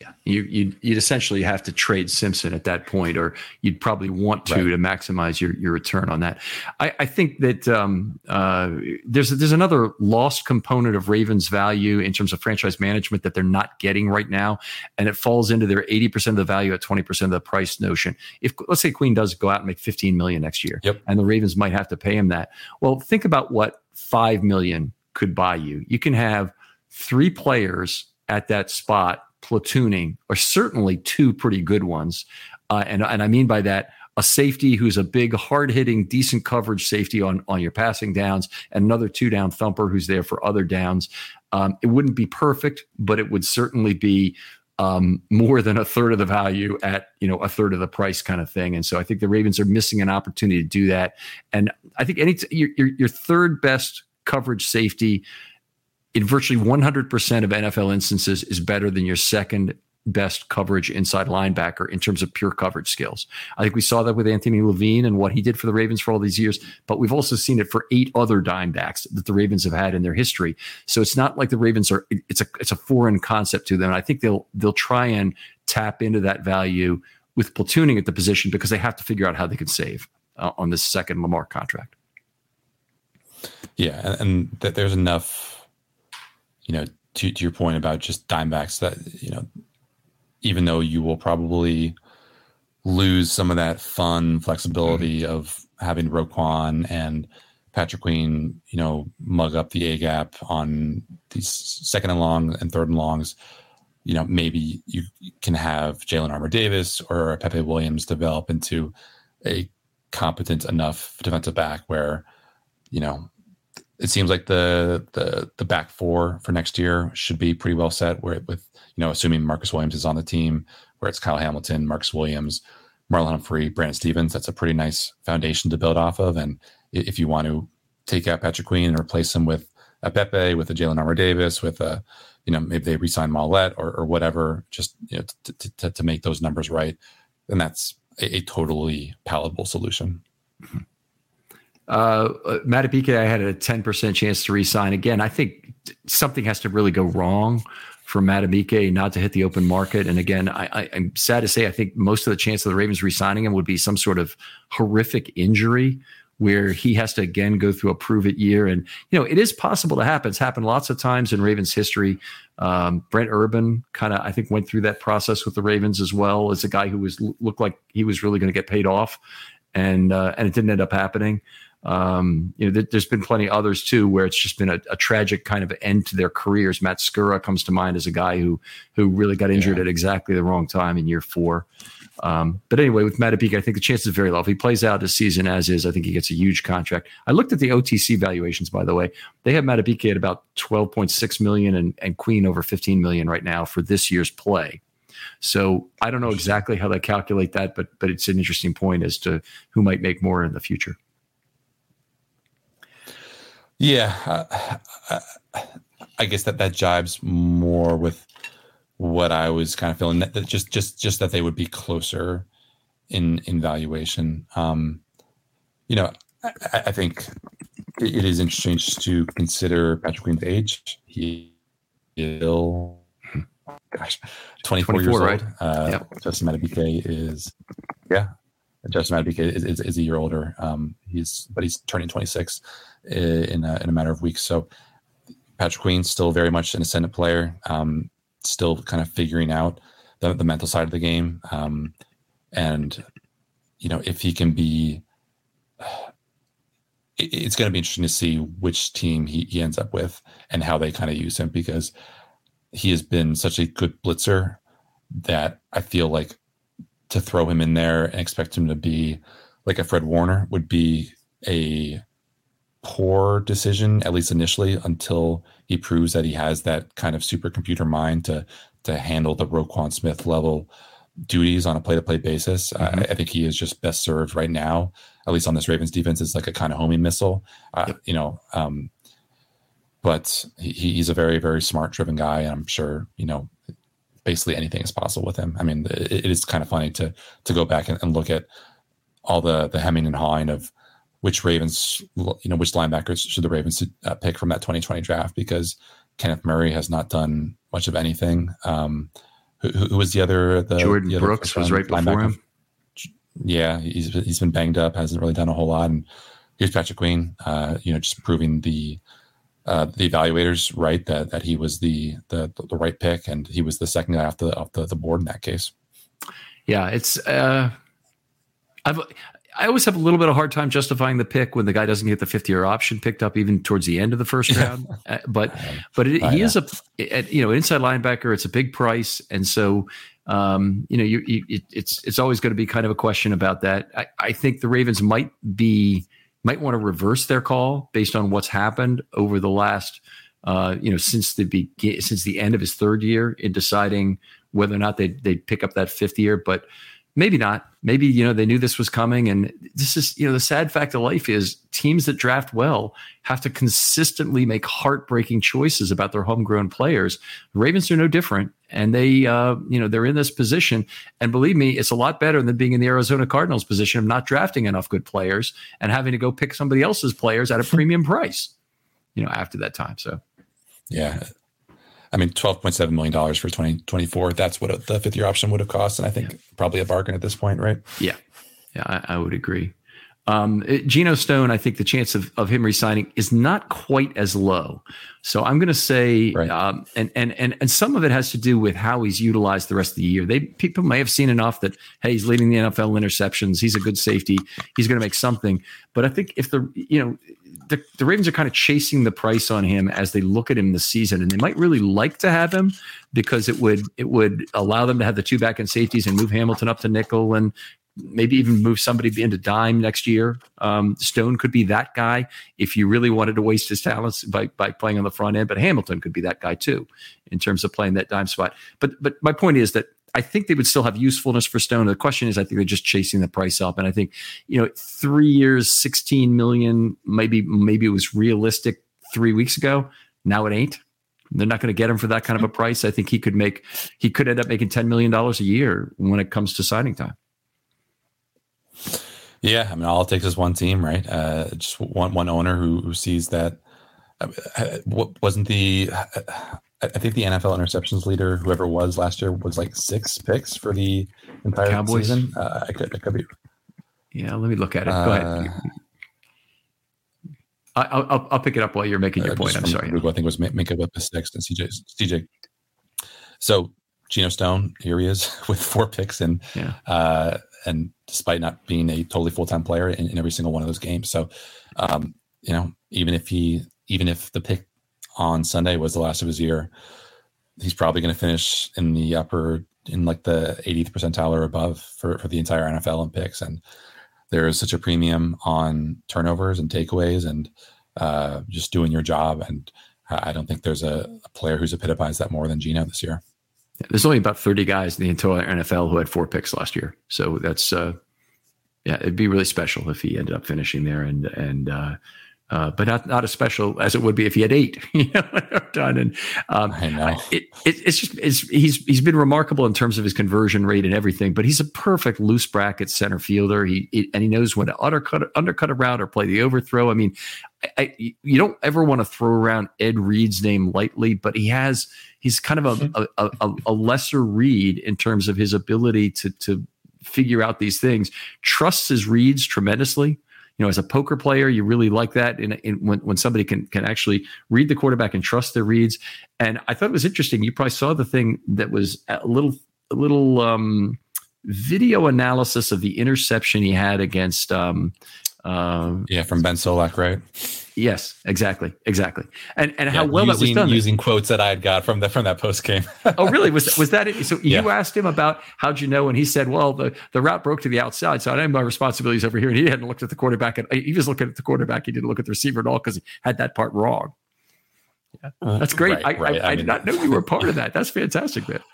Yeah, you you'd, you'd essentially have to trade Simpson at that point, or you'd probably want to right. to maximize your your return on that. I, I think that um, uh, there's there's another lost component of Ravens' value in terms of franchise management that they're not getting right now, and it falls into their 80 percent of the value at 20 percent of the price notion. If let's say Queen does go out and make 15 million next year, yep. and the Ravens might have to pay him that. Well, think about what five million could buy you. You can have three players at that spot platooning, or certainly two pretty good ones. Uh, and, and I mean by that, a safety who's a big, hard hitting, decent coverage safety on, on your passing downs, and another two down thumper who's there for other downs. Um, it wouldn't be perfect, but it would certainly be um, more than a third of the value at you know a third of the price kind of thing. And so I think the Ravens are missing an opportunity to do that. And I think any t- your, your, your third best coverage safety in virtually 100% of NFL instances is better than your second best coverage inside linebacker in terms of pure coverage skills. I think we saw that with Anthony Levine and what he did for the Ravens for all these years, but we've also seen it for eight other dime backs that the Ravens have had in their history. So it's not like the Ravens are it's a it's a foreign concept to them. And I think they'll they'll try and tap into that value with platooning at the position because they have to figure out how they can save uh, on this second Lamar contract. Yeah, and, and that there's enough you know, to, to your point about just dimebacks that, you know, even though you will probably lose some of that fun flexibility mm-hmm. of having Roquan and Patrick Queen, you know, mug up the A gap on these second and long and third and longs. You know, maybe you can have Jalen Armour Davis or Pepe Williams develop into a competent enough defensive back where, you know, it seems like the the the back four for next year should be pretty well set. Where with you know, assuming Marcus Williams is on the team, where it's Kyle Hamilton, Marcus Williams, Marlon Humphrey, Brandon Stephens. that's a pretty nice foundation to build off of. And if you want to take out Patrick Queen and replace him with a Pepe, with a Jalen Armour Davis, with a you know maybe they resign Maulet or, or whatever, just you know to, to, to make those numbers right, then that's a, a totally palatable solution. Mm-hmm. Uh, Madubuike, I had a 10% chance to resign. Again, I think something has to really go wrong for Madubuike not to hit the open market. And again, I, am sad to say, I think most of the chance of the Ravens resigning him would be some sort of horrific injury where he has to again go through a prove it year. And, you know, it is possible to happen. It's happened lots of times in Ravens history. Um, Brent Urban kind of, I think, went through that process with the Ravens as well as a guy who was looked like he was really going to get paid off. And, uh, and it didn't end up happening. Um, you know, th- there's been plenty others too where it's just been a, a, tragic kind of end to their careers. Matt Skura comes to mind as a guy who who really got injured yeah. at exactly the wrong time in year four. Um, but anyway, with Madubuike, I think the chances are very low. If he plays out this season as is, I think he gets a huge contract. I looked at the OTC valuations, by the way. They have Madubuike at about 12.6 million and, and Queen over 15 million right now for this year's play. So I don't know exactly how they calculate that, but but it's an interesting point as to who might make more in the future. Yeah, uh, I guess that that jibes more with what I was kind of feeling that, that just just just that they would be closer in in valuation. Um, you know, I, I think it is interesting to consider Patrick Queen's age. He is still, gosh, 24, 24 years right? old. Uh, yep. Justin Madubuike is, yeah, Justin Madubuike is, is, is, a year older. Um, he's, but he's turning 26 in a, in a matter of weeks. So Patrick Queen's still very much an ascendant player. Um, still kind of figuring out the, the mental side of the game. Um, and, you know, if he can be, it, it's going to be interesting to see which team he, he ends up with and how they kind of use him because he has been such a good blitzer that I feel like to throw him in there and expect him to be like a Fred Warner would be a poor decision, at least initially, until he proves that he has that kind of supercomputer mind to to handle the Roquan Smith level duties on a play to play basis. Mm-hmm. I, I, think he is just best served right now, at least on this Ravens defense, is like a kind of homing missile. Uh, yep. You know, um, but he, he's a very very smart driven guy, and I'm sure you know basically anything is possible with him. I mean, it, it is kind of funny to to go back and, and look at all the the hemming and hawing of which Ravens, you know, which linebackers should the Ravens uh, pick from that 2020 draft because Kenneth Murray has not done much of anything. Um, who, who, was the other? The Jordyn the other Brooks was right before him. Yeah, he's he's been banged up, hasn't really done a whole lot. And here's Patrick Queen, uh, you know, just proving the uh, the evaluators right that that he was the, the the right pick, and he was the second guy off the off the, the board in that case. Yeah, it's. Uh, I've I always have a little bit of hard time justifying the pick when the guy doesn't get the fifth year option picked up even towards the end of the first round. uh, but but it, he is a you know inside linebacker. It's a big price, and so um, you know you, you it, it's it's always going to be kind of a question about that. I, I think the Ravens might be might want to reverse their call based on what's happened over the last uh, you know since the begin, since the end of his third year in deciding whether or not they they pick up that fifth year, but maybe not. Maybe, you know, they knew this was coming. And this is, you know, the sad fact of life is teams that draft well have to consistently make heartbreaking choices about their homegrown players. Ravens are no different. And they, uh, you know, they're in this position. And believe me, it's a lot better than being in the Arizona Cardinals position of not drafting enough good players and having to go pick somebody else's players at a premium price, you know, after that time. So, yeah, I mean, twelve point seven million dollars for twenty twenty four. That's what the fifth year option would have cost, and I think yeah. probably a bargain at this point, right? Yeah, yeah, I, I would agree. Um, it, Geno Stone, I think the chance of, of him resigning is not quite as low. So I'm going to say, right. um, and and and and some of it has to do with how he's utilized the rest of the year. They people may have seen enough that hey, he's leading the NFL interceptions. He's a good safety. He's going to make something. But I think if the you know the, the Ravens are kind of chasing the price on him as they look at him this season, and they might really like to have him because it would it would allow them to have the two back end safeties and move Hamilton up to nickel and maybe even move somebody into dime next year. Um, Stone could be that guy if you really wanted to waste his talents by by playing on the front end. But Hamilton could be that guy too in terms of playing that dime spot. But but my point is that I think they would still have usefulness for Stone. The question is, I think they're just chasing the price up, and I think you know, three years, sixteen million, maybe maybe it was realistic three weeks ago. Now it ain't. They're not going to get him for that kind of a price. I think he could make he could end up making ten million dollars a year when it comes to signing time. Yeah, I mean, all it takes is one team, right? Uh, just one one owner who who sees that. Uh, wasn't the I think the NFL interceptions leader, whoever was last year, was like six picks for the entire Cowboys. season. Uh, I could, I could be. Yeah, let me look at it. Go uh, ahead. I'll, I'll, I'll pick it up while you're making your uh, point. I'm sorry. Google, I think was make up a six and CJ CJ. So Geno Stone, here he is with four picks and yeah. uh, and despite not being a totally full time player in, in, every single one of those games, so um, you know even if he even if the pick on Sunday was the last of his year, he's probably going to finish in the upper in like the 80th percentile or above for for the entire NFL in picks and there is such a premium on turnovers and takeaways and uh, just doing your job. And I don't think there's a, a player who's epitomized that more than Geno this year. There's only about 30 guys in the entire NFL who had four picks last year. So that's, uh, yeah, it'd be really special if he ended up finishing there and, and, uh, uh, but not not as special as it would be if he had eight, you know, done. And um, I know it, it, it's just it's, he's he's been remarkable in terms of his conversion rate and everything. But he's a perfect loose bracket center fielder. He it, and he knows when to undercut undercut a route or play the overthrow. I mean, I, you don't ever want to throw around Ed Reed's name lightly, but he has he's kind of a, a, a, a lesser Reed in terms of his ability to to figure out these things. Trusts his reads tremendously you know, as a poker player, you really like that in, when, when somebody can can actually read the quarterback and trust their reads. And I thought it was interesting. You probably saw the thing that was a little a little um, video analysis of the interception he had against um, um, yeah, from Ben Solak, right? Yes, exactly, exactly. And and yeah, how well using, that was done. Using quotes that I had got from the from that post game. oh, really? Was was that it? So yeah. you asked him about how'd you know, and he said, "Well, the the route broke to the outside, so I had my responsibilities over here." And he hadn't looked at the quarterback, and he was looking at the quarterback. He didn't look at the receiver at all because he had that part wrong. Yeah, uh, that's great. Right, I, right. I, I, I, did not know you were part of that. That's fantastic, man.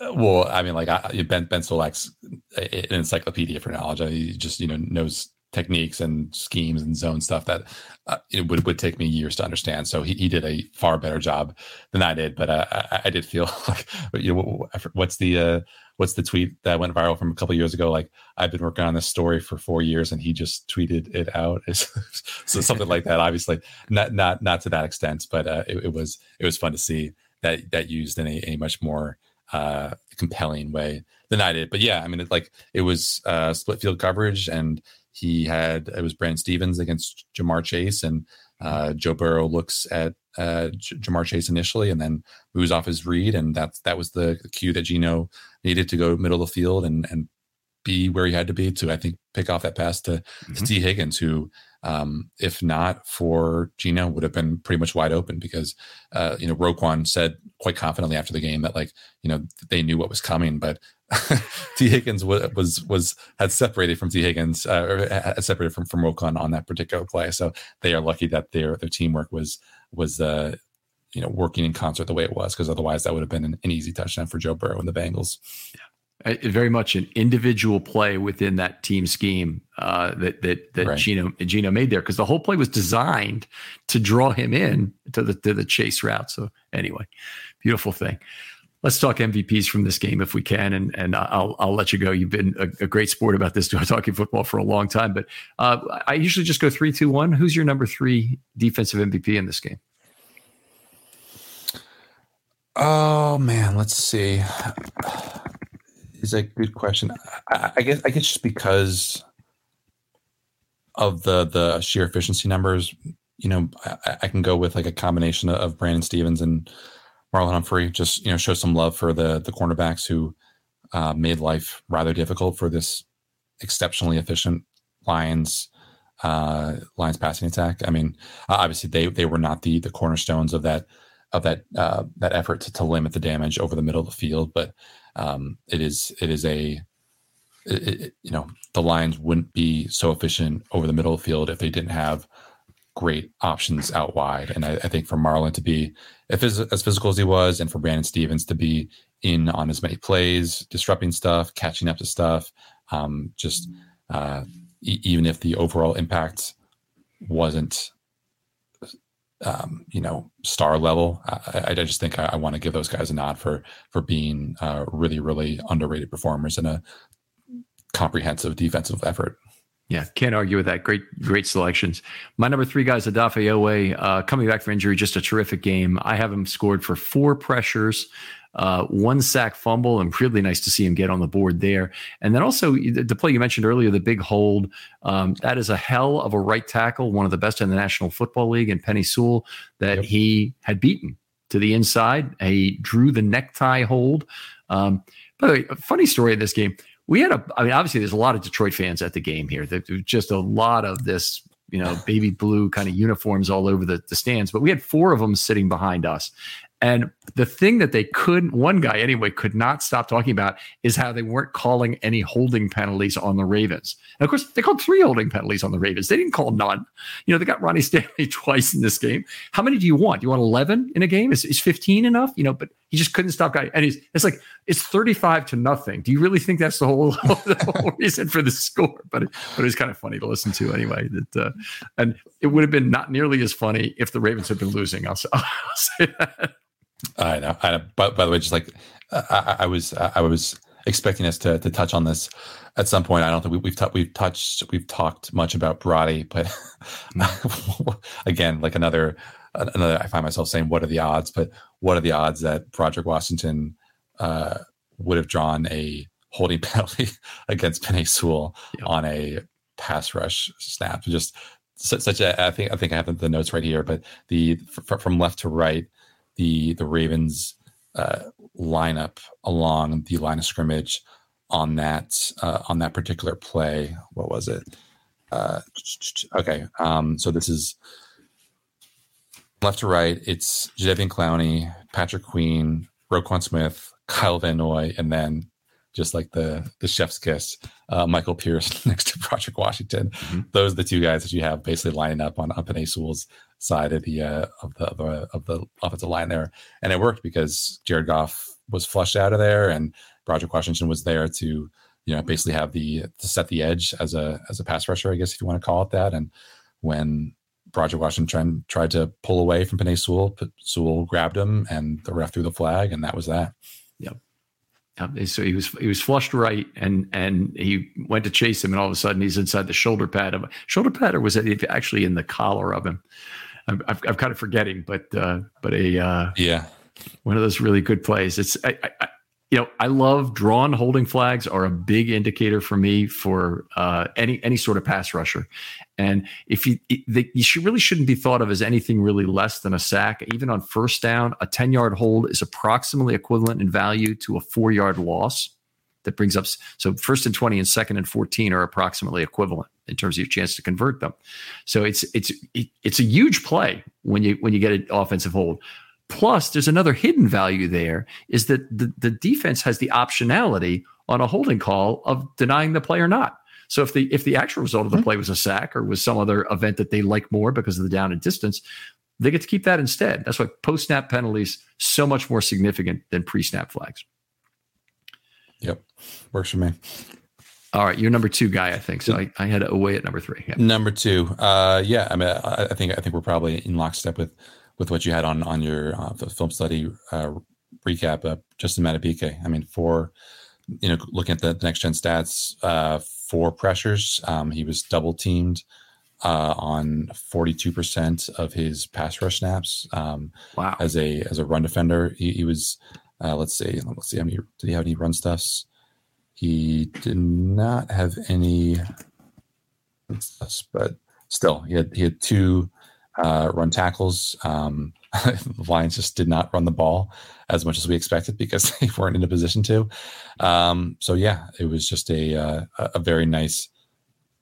Uh, well, I mean, like I, Ben Ben Solak's an encyclopedia for knowledge. He just you know knows techniques and schemes and zone stuff that uh, it would, would take me years to understand. So he, he did a far better job than I did, but uh, I, I, did feel like, you know, what's the, uh, what's the tweet that went viral from a couple years ago? Like I've been working on this story for four years and he just tweeted it out. so something like that, obviously not, not, not to that extent, but uh, it, it, was, it was fun to see that, that used in a, a much more uh, compelling way than I did. But yeah, I mean, it, like it was uh, split field coverage and he had it was Brandon Stephens against Ja'Marr Chase, and uh, Joe Burrow looks at uh, J- Ja'Marr Chase initially, and then moves off his read, and that's that was the, cue that Geno needed to go middle of the field and and be where he had to be to I think pick off that pass to, mm-hmm. to Tee Higgins, who um, if not for Geno, would have been pretty much wide open because uh, you know Roquan said quite confidently after the game that like you know they knew what was coming, but Tee Higgins was, was was had separated from Tee Higgins uh, or had separated from from Roquan on that particular play. So they are lucky that their their teamwork was was uh, you know working in concert the way it was because otherwise that would have been an, an, easy touchdown for Joe Burrow and the Bengals. Yeah. Very much an individual play within that team scheme uh, that that that right. Geno Geno made there because the whole play was designed to draw him in to the to the chase route. So anyway, beautiful thing let's talk MVPs from this game if we can, and and I'll I'll let you go. You've been a, a great sport about this, talking football for a long time. But uh, I usually just go three, two, one. Who's your number three defensive MVP in this game? Oh man, let's see. Is a good question. I, I guess I guess just because of the the sheer efficiency numbers, you know, I, I can go with like a combination of Brandon Stephens and Marlon Humphrey just you know show some love for the the cornerbacks who uh, made life rather difficult for this exceptionally efficient Lions uh, Lions passing attack. I mean, obviously they they were not the the cornerstones of that of that uh, that effort to, to limit the damage over the middle of the field, but um, it is it is a it, it, you know, the Lions wouldn't be so efficient over the middle of the field if they didn't have great options out wide. And I, I think for Marlon to be as, as physical as he was, and for Brandon Stephens to be in on as many plays, disrupting stuff, catching up to stuff, um, just uh, e- even if the overall impact wasn't um, you know, star level. I, I just think I, I want to give those guys a nod for for being uh, really, really underrated performers in a comprehensive defensive effort. Yeah, can't argue with that. Great, great selections. My number three guy is Odafe Oweh, uh, coming back from injury, just a terrific game. I have him scored for four pressures, uh, one sack fumble, and really nice to see him get on the board there. And then also the play you mentioned earlier, the big hold. Um, that is a hell of a right tackle, one of the best in the National Football League, and Penei Sewell that yep. he had beaten to the inside. He drew the necktie hold. Um, by the way, a funny story in this game we had a, I mean, obviously there's a lot of Detroit fans at the game here. There's just a lot of this, you know, baby blue kind of uniforms all over the, the stands, but we had four of them sitting behind us. And the thing that they couldn't, one guy anyway, could not stop talking about is how they weren't calling any holding penalties on the Ravens. And of course, they called three holding penalties on the Ravens. They didn't call none. You know, they got Ronnie Stanley twice in this game. How many do you want? You want 11 in a game? Is, is 15 enough? You know, but he just couldn't stop guy. And he's, it's like, it's 35 to nothing. Do you really think that's the whole, the whole reason for the score? But, it, but it's kind of funny to listen to anyway. That, uh, and it would have been not nearly as funny if the Ravens had been losing. I'll, I'll say that. I know. I know. By, by the way, just like I, I, was, I was expecting us to to touch on this at some point. I don't think we, have t- we've touched we've talked much about Brady, but again, like another another. I find myself saying, "What are the odds?" But what are the odds that Broderick Washington uh, would have drawn a holding penalty against Penei Sewell yeah. on a pass rush snap? Just such a. I think I think I have the notes right here, but the f- from left to right the the Ravens uh, lineup along the line of scrimmage on that uh, on that particular play. What was it? Uh, okay, um, so this is left to right. It's Jadeveon Clowney, Patrick Queen, Roquan Smith, Kyle Van Noy, and then just like the the chef's kiss, uh, Michael Pierce next to Broderick Washington. Mm-hmm. Those are the two guys that you have basically lining up on up in Sewell's side of the uh, of the, of the of the offensive line there, and it worked because Jared Goff was flushed out of there, and Broderick Washington was there to you know basically have the to set the edge as a as a pass rusher, I guess if you want to call it that. And when Broderick Washington tried to pull away from Penei Sewell, Sewell grabbed him, and the ref threw the flag, and that was that. Yep. So he was he was flushed right, and and he went to chase him, and all of a sudden he's inside the shoulder pad of shoulder pad, or was it actually in the collar of him? I'm, I'm, I'm kind of forgetting, but uh, but a uh, yeah, one of those really good plays. It's I, I, you know I love drawn holding flags are a big indicator for me for uh, any any sort of pass rusher, and if you you should really shouldn't be thought of as anything really less than a sack. Even on first down, a ten yard hold is approximately equivalent in value to a four yard loss that brings up so first and 20 and second and 14 are approximately equivalent in terms of your chance to convert them. So it's it's it's a huge play when you when you get an offensive hold plus there's another hidden value there is that the, the defense has the optionality on a holding call of denying the play or not so if the if the actual result of the mm-hmm. play was a sack or was some other event that they like more because of the down and distance they get to keep that instead that's why post snap penalties so much more significant than pre snap flags Yep. Works for me. All right, you're number two guy, I think. So I, I had Oweh at number three. Yeah. Number two, uh, yeah. I mean, I, I, think I think we're probably in lockstep with with what you had on on your uh, film study uh, recap. Uh, Justin Madubuike. I mean, for you know, looking at the, next gen stats, uh, four pressures. Um, he was double teamed uh, on 42 percent of his pass rush snaps. Um, wow. As a as a run defender, he, he was uh, let's see. Let's see. How many did he have any run stuffs? He did not have any stuffs, but still, he had he had two uh, run tackles. Um, the Lions just did not run the ball as much as we expected because they weren't in a position to. Um, so yeah, it was just a uh, a very nice,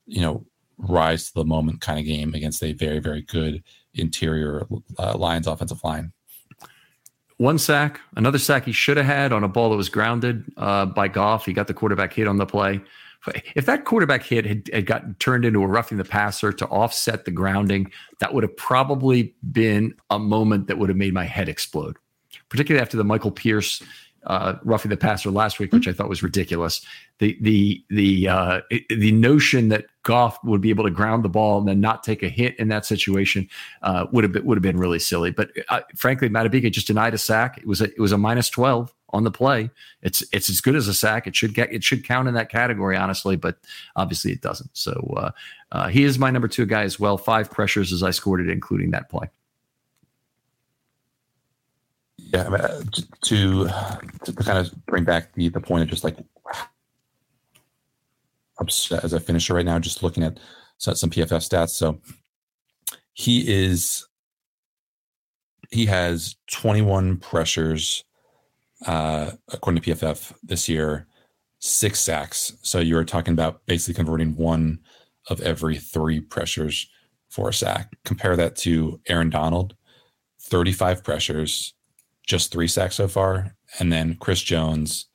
you know, rise to the moment kind of game against a very very good interior uh, Lions offensive line one sack, another sack he should have had on a ball that was grounded uh, by Goff. He got the quarterback hit on the play if that quarterback hit had, had gotten turned into a roughing the passer to offset the grounding, that would have probably been a moment that would have made my head explode, particularly after the Michael Pierce uh, roughing the passer last week, which I thought was ridiculous. The the the uh, the notion that Goff would be able to ground the ball and then not take a hit in that situation uh, would have been, would have been really silly. But uh, frankly, Madubuike just denied a sack. It was a, it was a minus twelve on the play. It's it's as good as a sack. It should get it should count in that category, honestly, but obviously it doesn't. So uh, uh, he is my number two guy as well. Five pressures as I scored it, including that play. Yeah, I mean, uh, to to kind of bring back the the point of just like upset as a finisher right now, just looking at some PFF stats. So he is he has 21 pressures uh, according to PFF this year, six sacks. So you are talking about basically converting one of every three pressures for a sack. Compare that to Aaron Donald, 35 pressures, just three sacks so far. And then Chris Jones,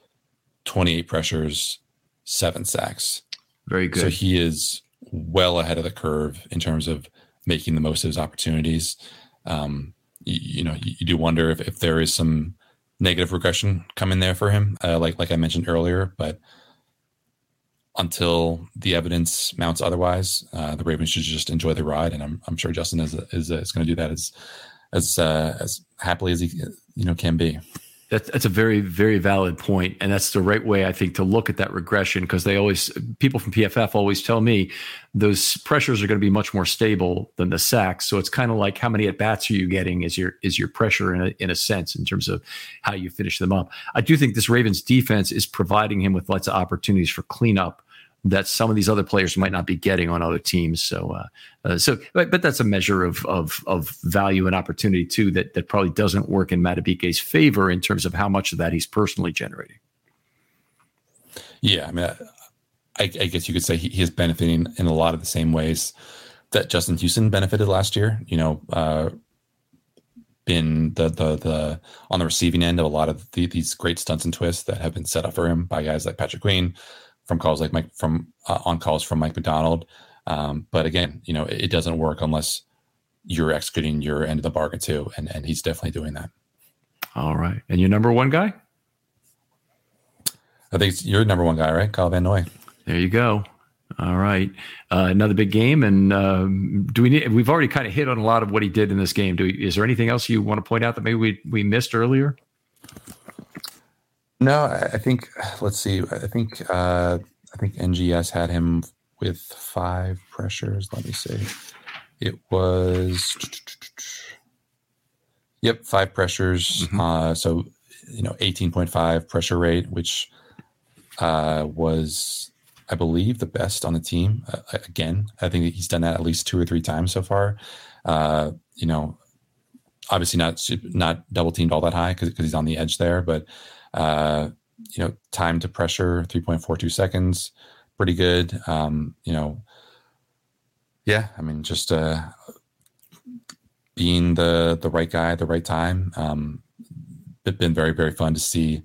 28 pressures, seven sacks. Very good. So he is well ahead of the curve in terms of making the most of his opportunities. Um, you, you know, you, you, do wonder if, if there is some negative regression come in there for him, uh, like like I mentioned earlier. But until the evidence mounts otherwise, uh, the Ravens should just enjoy the ride, and I'm I'm sure Justin is is, is going to do that as as uh, as happily as he you know can be. That's, that's a very, very valid point, and that's the right way I think to look at that regression because they always people from PFF always tell me those pressures are going to be much more stable than the sacks. So it's kind of like how many at bats are you getting is your is your pressure in a, in a sense in terms of how you finish them up. I do think this Ravens defense is providing him with lots of opportunities for cleanup that some of these other players might not be getting on other teams. So, uh, uh, so, but, but, that's a measure of, of, of value and opportunity too, that, that probably doesn't work in Madubuike's favor in terms of how much of that he's personally generating. Yeah. I mean, I, I guess you could say he, he, is benefiting in a lot of the same ways that Justin Houston benefited last year, you know, uh, been the, the, the, on the receiving end of a lot of the, these great stunts and twists that have been set up for him by guys like Patrick Queen, from calls like Mike from uh, on calls from Mike Macdonald. Um, but again, you know, it, it, doesn't work unless you're executing your end of the bargain too, and and he's definitely doing that. All right, and your number one guy? I think it's your number one guy, right? Kyle Van Noy. There you go. All right, uh, another big game, and um, do we need? We've already kind of hit on a lot of what he did in this game. Do we, is there anything else you want to point out that maybe we we missed earlier? No, I think let's see. I think uh, I think NGS had him with five pressures. Let me see. It was yep, five pressures. Mm-hmm. Uh, so you know, eighteen point five pressure rate, which uh, was I believe the best on the team. Uh, again, I think he's done that at least two or three times so far. Uh, you know, obviously not not double teamed all that high because he's on the edge there, but uh, you know, time to pressure, 3.42 seconds, pretty good. Um, you know, yeah, I mean, just uh, being the the right guy at the right time. Um, it's been very very fun to see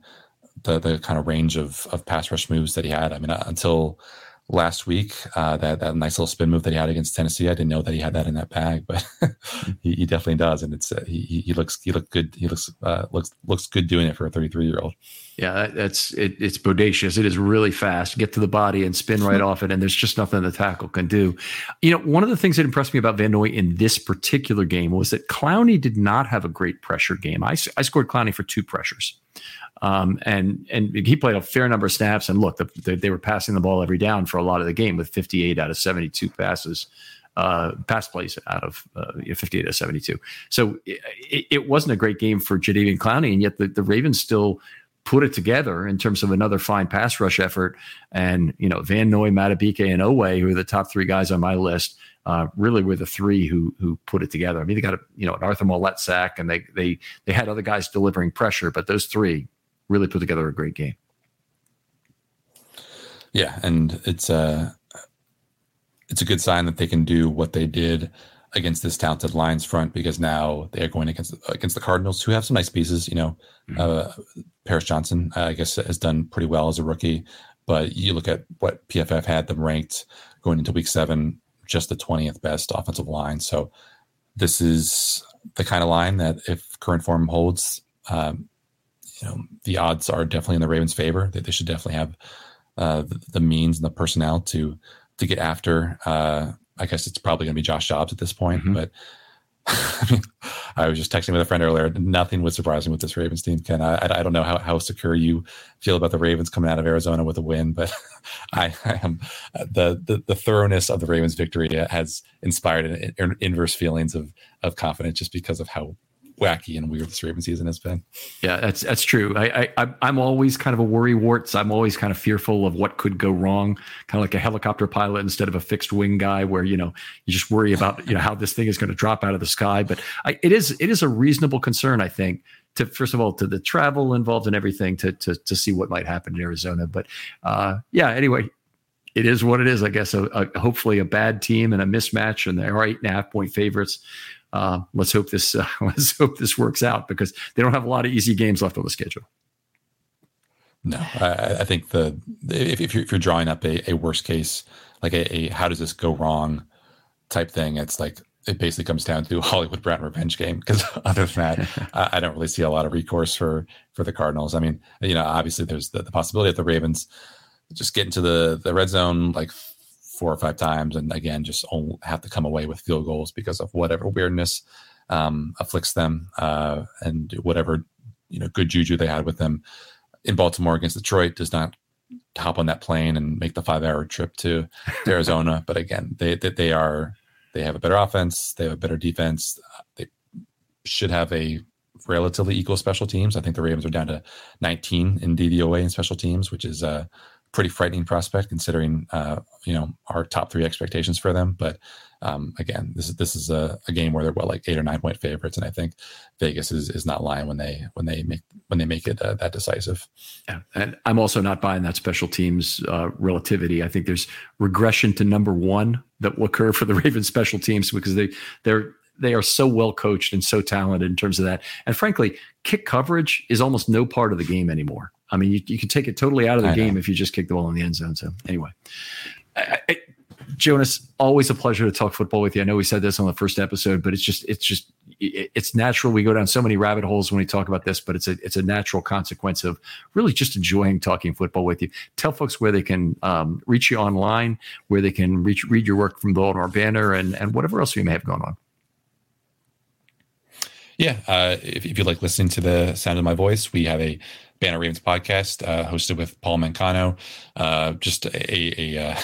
the the kind of range of of pass rush moves that he had. I mean, uh, until last week. Uh, that that nice little spin move that he had against Tennessee. I didn't know that he had that in that bag, but he, he, definitely does, and it's uh, he he looks he looked good. He looks uh, looks looks good doing it for a 33 year old. Yeah, that's it, it's bodacious. It is really fast. Get to the body and spin right off it, and there's just nothing the tackle can do. You know, one of the things that impressed me about Van Noy in this particular game was that Clowney did not have a great pressure game. I I scored Clowney for two pressures. Um, and and he played a fair number of snaps. And look, the, the, they were passing the ball every down for a lot of the game with 58 out of 72 passes, uh, pass plays out of uh, 58 out of 72. So it, it, wasn't a great game for Jadeveon Clowney, and yet the, the Ravens still put it together in terms of another fine pass rush effort. And you know, Van Noy, Madubuike, and Oweh, who are the top three guys on my list, uh, really were the three who who put it together. I mean, they got a you know an Arthur Maulet sack, and they they they had other guys delivering pressure, but those three really put together a great game. Yeah, and it's a it's a good sign that they can do what they did against this talented Lions front because now they are going against against the Cardinals, who have some nice pieces. You know, mm-hmm. uh, Paris Johnson, uh, I guess, has done pretty well as a rookie. but you look at what PFF had them ranked going into week seven, just the 20th best offensive line. So this is the kind of line that if current form holds, um, you know, the odds are definitely in the Ravens' favor. That they should definitely have uh, the, the, means and the personnel to to get after. Uh, I guess it's probably going to be Josh Jobs at this point, mm-hmm. but I mean, I was just texting with a friend earlier. Nothing would surprise me with this Ravens team, Ken. I, I don't know how, how secure you feel about the Ravens coming out of Arizona with a win, but I, I am the, the, the thoroughness of the Ravens victory has inspired an, an inverse feelings of of confidence just because of how wacky and weird this Raven season has been. Yeah, that's that's true. I, I I'm always kind of a worry warts. I'm always kind of fearful of what could go wrong, kind of like a helicopter pilot instead of a fixed wing guy, where you know you just worry about you know how this thing is going to drop out of the sky. But I, it is it is a reasonable concern, I think. To first of all, to the travel involved and everything, to to to see what might happen in Arizona. But uh, yeah, anyway, it is what it is. I guess a, a, hopefully a bad team and a mismatch, and they are eight and a half point favorites uh, let's hope this uh, let's hope this works out because they don't have a lot of easy games left on the schedule. No, I, I think the if, if, you're, if you're drawing up a, a worst case, like a, a, how does this go wrong type thing, it's like it basically comes down to Hollywood Brown revenge game. Because other than that, I, I, don't really see a lot of recourse for for the Cardinals. I mean, you know, obviously there's the, the possibility that the Ravens just get into the the red zone like four or five times, and again, just have to come away with field goals because of whatever weirdness um, afflicts them uh, and whatever you know good juju they had with them in Baltimore against Detroit does not hop on that plane and make the five hour trip to, to Arizona. but again, they, they they are they have a better offense, they have a better defense. They should have a relatively equal special teams. I think the Ravens are down to 19 in DVOA in special teams, which is uh, pretty frightening prospect considering uh, you know our top three expectations for them. But um, again, this is this is a, a, game where they're well like eight or nine point favorites, and I think Vegas is is not lying when they when they make when they make it uh, that decisive. Yeah, and I'm also not buying that special teams uh, relativity. I think there's regression to number one that will occur for the Ravens special teams because they they're they are so well coached and so talented in terms of that. And frankly, kick coverage is almost no part of the game anymore. I mean, you, you can take it totally out of the I game know. if you just kick the ball in the end zone. So anyway, I, I, Jonas, always a pleasure to talk football with you. I know we said this on the first episode, but it's just it's just it's natural. We go down so many rabbit holes when we talk about this, but it's a it's a natural consequence of really just enjoying talking football with you. Tell folks where they can um, reach you online, where they can reach read your work from the Baltimore Banner, and and whatever else you may have going on. Yeah, uh, if, if you like listening to the sound of my voice, we have a Banner Ravens podcast, uh, hosted with Paul Mancano. Uh, just a a, a,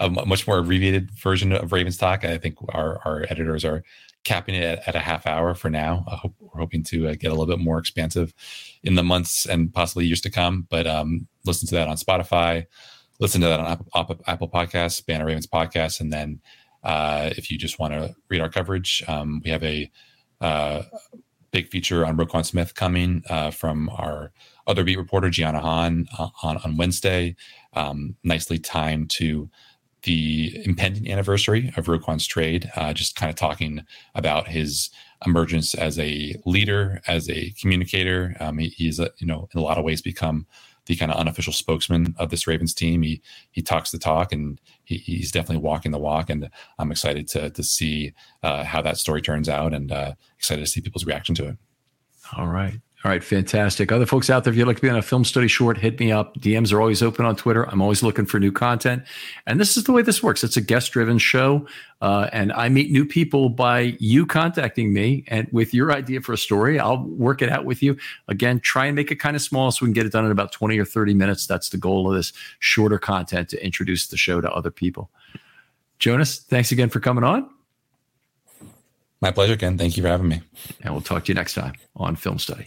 uh, much more abbreviated version of Ravens talk. I think our our editors are capping it at, at a half hour for now. Hope, we're hoping to uh, get a little bit more expansive in the months and possibly years to come. But um, listen to that on Spotify. Listen to that on Apple, Apple Podcasts, Banner Ravens podcast, and then uh, if you just want to read our coverage, um, we have a big feature on Roquan Smith coming uh, from our other beat reporter Giana Han uh, on on Wednesday. Um, nicely timed to the impending anniversary of Roquan's trade. Uh, just kind of talking about his emergence as a leader, as a communicator. Um, he, he's a, you know in a lot of ways become the kind of unofficial spokesman of this Ravens team. He he talks the talk, and he, he's definitely walking the walk. And I'm excited to to see uh, how that story turns out, and uh, excited to see people's reaction to it. All right. All right, fantastic. Other folks out there, if you'd like to be on a film study short, hit me up. DMs are always open on Twitter. I'm always looking for new content. And this is the way this works. It's a guest driven show. Uh, and I meet new people by you contacting me and with your idea for a story. I'll work it out with you. Again, try and make it kind of small so we can get it done in about 20 or 30 minutes. That's the goal of this shorter content to introduce the show to other people. Jonas, thanks again for coming on. My pleasure, Ken. Thank you for having me. And we'll talk to you next time on Film Study.